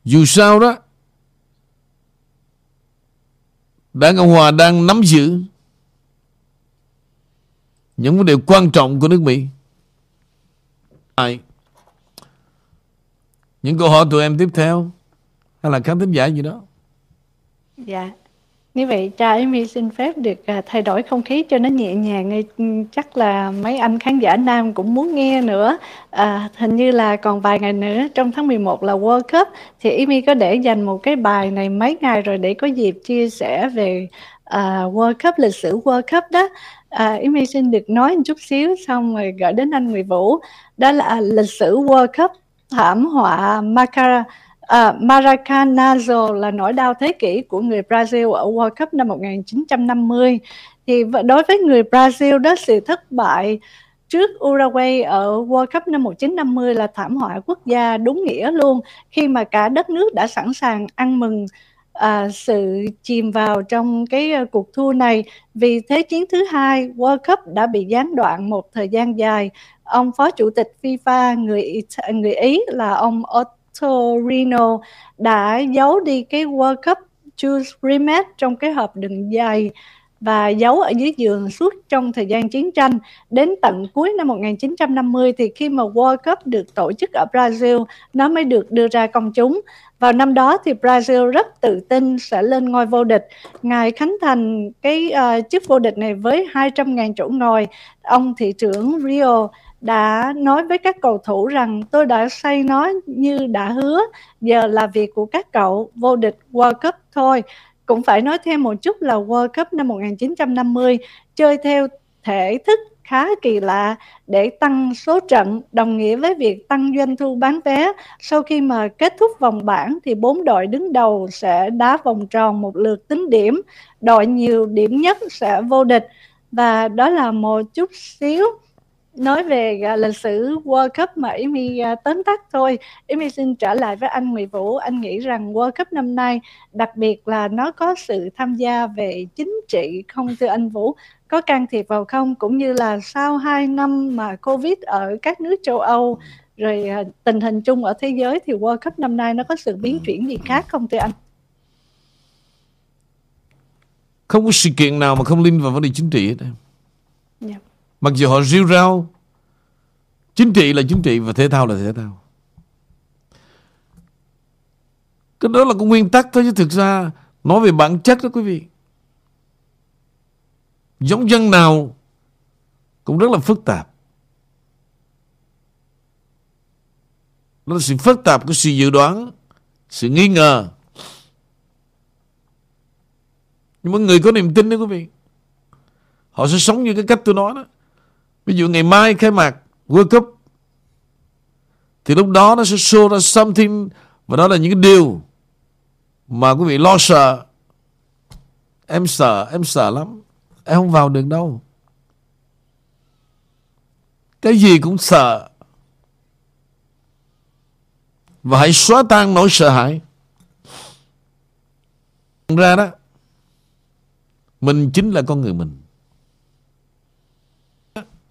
Dù sao đó, Đảng Cộng Hòa đang nắm giữ những vấn đề quan trọng của nước Mỹ. Những câu hỏi tụi em tiếp theo hay là khán thính giả gì đó? Dạ. Như vậy cha Amy xin phép được à, thay đổi không khí cho nó nhẹ nhàng. Chắc là mấy anh khán giả nam cũng muốn nghe nữa. À, hình như là còn vài ngày nữa trong tháng 11 là World Cup. Thì Amy có để dành một cái bài này mấy ngày rồi để có dịp chia sẻ về uh, World Cup, lịch sử World Cup đó. À, Amy xin được nói một chút xíu xong rồi gửi đến anh Nguyễn Vũ. Đó là lịch sử World Cup thảm họa Macara À, Maracanazo là nỗi đau thế kỷ của người Brazil ở World Cup năm 1950. Thì đối với người Brazil đó sự thất bại trước Uruguay ở World Cup năm 1950 là thảm họa quốc gia đúng nghĩa luôn khi mà cả đất nước đã sẵn sàng ăn mừng à, sự chìm vào trong cái à, cuộc thua này vì thế chiến thứ hai World Cup đã bị gián đoạn một thời gian dài ông phó chủ tịch FIFA người người Ý là ông Otto Rino đã giấu đi cái World Cup Jules Rimet trong cái hộp đựng dày và giấu ở dưới giường suốt trong thời gian chiến tranh. Đến tận cuối năm 1950 thì khi mà World Cup được tổ chức ở Brazil, nó mới được đưa ra công chúng. Vào năm đó thì Brazil rất tự tin sẽ lên ngôi vô địch. Ngài khánh thành cái uh, chức vô địch này với 200.000 chỗ ngồi. Ông thị trưởng Rio đã nói với các cầu thủ rằng tôi đã say nó như đã hứa, giờ là việc của các cậu vô địch World Cup thôi. Cũng phải nói thêm một chút là World Cup năm 1950 chơi theo thể thức khá kỳ lạ để tăng số trận đồng nghĩa với việc tăng doanh thu bán vé. Sau khi mà kết thúc vòng bảng thì bốn đội đứng đầu sẽ đá vòng tròn một lượt tính điểm, đội nhiều điểm nhất sẽ vô địch và đó là một chút xíu nói về uh, lịch sử World Cup mà Amy uh, à, tóm tắt thôi. Amy xin trở lại với anh Nguyễn Vũ. Anh nghĩ rằng World Cup năm nay đặc biệt là nó có sự tham gia về chính trị không thưa anh Vũ? Có can thiệp vào không? Cũng như là sau 2 năm mà Covid ở các nước châu Âu rồi uh, tình hình chung ở thế giới thì World Cup năm nay nó có sự biến chuyển gì khác không thưa anh? Không có sự kiện nào mà không liên vào vấn đề chính trị hết. Yeah. Mặc dù họ rêu rao Chính trị là chính trị và thể thao là thể thao Cái đó là cái nguyên tắc thôi chứ thực ra Nói về bản chất đó quý vị Giống dân nào Cũng rất là phức tạp. Đó là sự phức tạp của sự dự đoán, Sự nghi ngờ. Nhưng mà người có niềm tin đó quý vị. Họ sẽ sống như cái cách tôi nói đó. Ví dụ ngày mai khai mạc World Cup, thì lúc đó nó sẽ show ra something và đó là những cái điều mà quý vị lo sợ. Em sợ em sợ lắm em không vào được đâu. Cái gì cũng sợ. Và hãy xóa tan nỗi sợ hãi. Ra đó, mình chính là con người mình.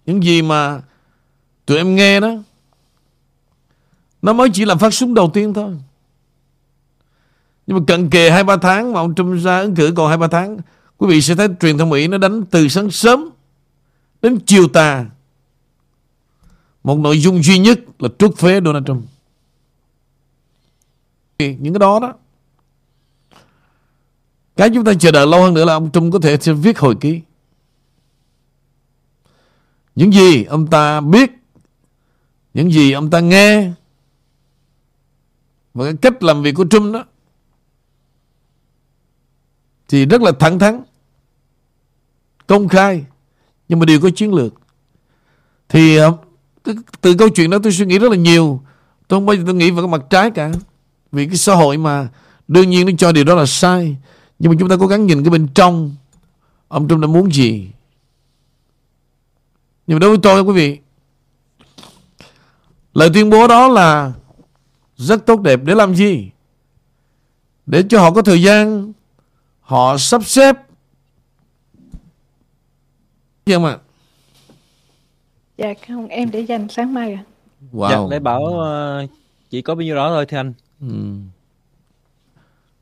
Những gì mà tụi em nghe đó, nó mới chỉ là phát súng đầu tiên thôi. Nhưng mà cận kề hai ba tháng mà ông Trump ra ứng cử còn hai ba tháng quý vị sẽ thấy truyền thông Mỹ nó đánh từ sáng sớm đến chiều tà. Một nội dung duy nhất là trút phế Donald Trump. Những cái đó đó, cái chúng ta chờ đợi lâu hơn nữa là ông Trump có thể sẽ viết hồi ký. Những gì ông ta biết, những gì ông ta nghe và cái cách làm việc của Trump đó thì rất là thẳng thắn, công khai, nhưng mà đều có chiến lược. Thì ờ, từ câu chuyện đó tôi suy nghĩ rất là nhiều. Tôi không bao giờ tôi nghĩ vào cái mặt trái cả. Vì cái xã hội mà đương nhiên nó cho điều đó là sai. Nhưng mà chúng ta cố gắng nhìn cái bên trong, ông Trump đã muốn gì. Nhưng mà đối với tôi, quý vị, lời tuyên bố đó là rất tốt đẹp để làm gì? Để cho họ có thời gian họ sắp xếp Dạ mà. Dạ không, em để dành sáng mai à. Wow. Dạ, để bảo uh, chỉ có bao nhiêu đó thôi thưa anh. Ừ.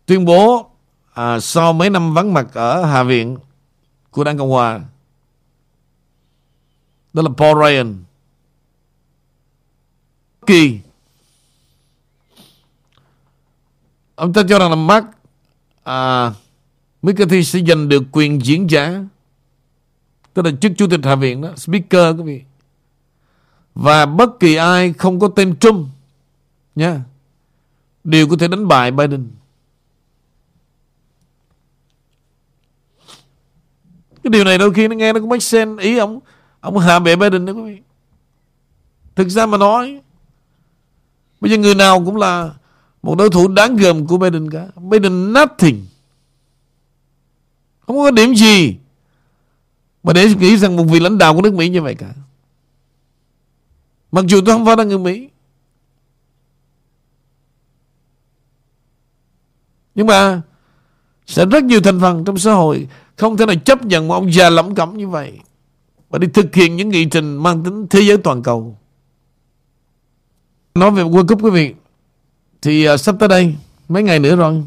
Tuyên bố à, sau mấy năm vắng mặt ở Hạ viện của Đảng Cộng Hòa đó là Paul Ryan Kỳ ông ta cho rằng là Mark à, McCarthy sẽ giành được quyền diễn giả. Tức là chức chủ tịch hạ viện đó, speaker quý vị. Và bất kỳ ai không có tên Trump nha đều có thể đánh bại Biden. Cái điều này đôi khi nó nghe nó cũng make sense. Ý ông ông hạ bệ Biden đó quý vị. Thực ra mà nói, bây giờ người nào cũng là một đối thủ đáng gờm của Biden cả. Biden nothing không có điểm gì mà để nghĩ rằng một vị lãnh đạo của nước Mỹ như vậy cả. Mặc dù tôi không phải là người Mỹ. Nhưng mà sẽ rất nhiều thành phần trong xã hội không thể nào chấp nhận một ông già lẩm cẩm như vậy và đi thực hiện những nghị trình mang tính thế giới toàn cầu. Nói về World Cup quý vị thì uh, sắp tới đây mấy ngày nữa rồi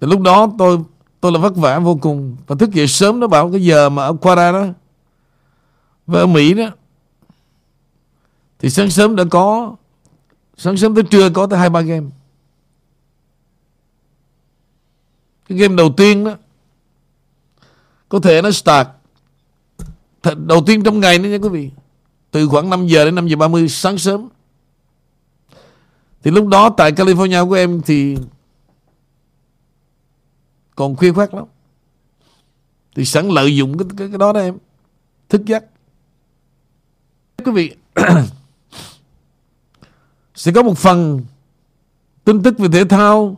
thì lúc đó tôi tôi là vất vả vô cùng. Và thức dậy sớm nó bảo cái giờ mà ở Quara đó và ở Mỹ đó, thì sáng sớm đã có, sáng sớm tới trưa có tới hai, ba game. Cái game đầu tiên đó, có thể nó start. Đầu tiên trong ngày nữa nha quý vị, từ khoảng 5 giờ đến 5 giờ 30 sáng sớm. Thì lúc đó tại California của em thì còn khuya khoát lắm. Thì sẵn lợi dụng cái, cái, cái đó đó em. Thức giấc quý vị sẽ có một phần tin tức về thể thao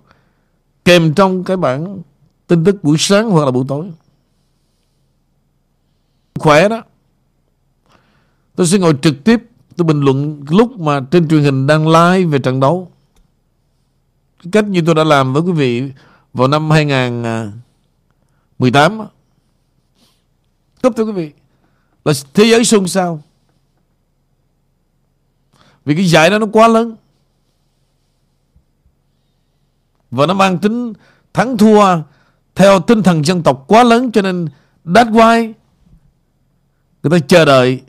kèm trong cái bản tin tức buổi sáng hoặc là buổi tối. Khỏe đó. Tôi sẽ ngồi trực tiếp tôi bình luận lúc mà trên truyền hình đang live về trận đấu. Cách như tôi đã làm với quý vị vào năm 2018 cấp thưa quý vị là thế giới xôn xao. Vì cái giải đó nó quá lớn. Và nó mang tính thắng thua theo tinh thần dân tộc quá lớn cho nên that's why người ta chờ đợi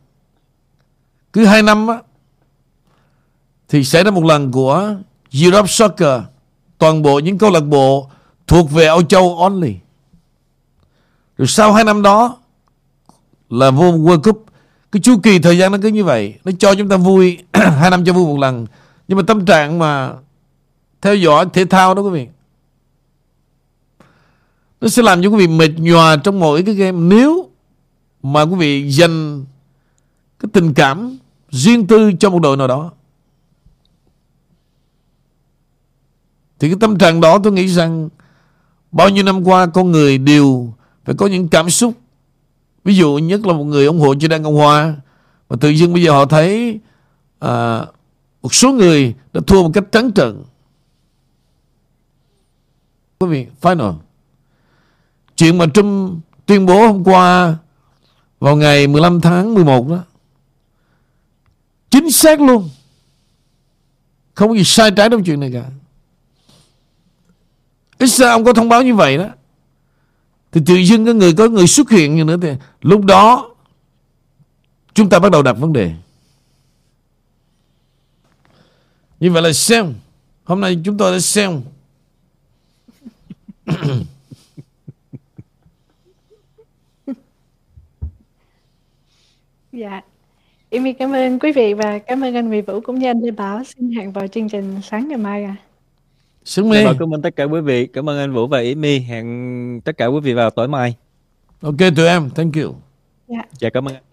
cứ hai năm á, thì xảy ra một lần của Europe Soccer toàn bộ những câu lạc bộ thuộc về Âu Châu only. Rồi sau hai năm đó, là vô World Cup, cái chu kỳ thời gian nó cứ như vậy, nó cho chúng ta vui. Hai năm cho vui một lần. Nhưng mà tâm trạng mà theo dõi, thể thao đó quý vị, nó sẽ làm cho quý vị mệt nhòa trong mỗi cái game. Nếu mà quý vị dành cái tình cảm riêng tư cho một đội nào đó, thì cái tâm trạng đó tôi nghĩ rằng bao nhiêu năm qua con người đều phải có những cảm xúc. Ví dụ nhất là một người ủng hộ cho Đảng Cộng Hòa. Và tự dưng bây giờ họ thấy à, một số người đã thua một cách trắng trợn. Quý vị final. Chuyện mà Trump tuyên bố hôm qua vào ngày 15 tháng 11 đó chính xác luôn. Không có gì sai trái trong chuyện này cả ít sao ông có thông báo như vậy đó thì tự dưng có người có người xuất hiện như nữa thì lúc đó chúng ta bắt đầu đặt vấn đề như vậy là xem, hôm nay chúng tôi đã xem Dạ. Amy cảm ơn quý vị và cảm ơn anh Vị Vũ cũng như anh Lê Bảo. Xin hẹn vào chương trình sáng ngày mai à. Sướng Dạ mi. vâng, cảm ơn tất cả quý vị. Cảm ơn anh Vũ và Ý My. Hẹn tất cả quý vị vào tối mai. Ok tụi em, thank you. Dạ. Dạ cảm ơn. anh.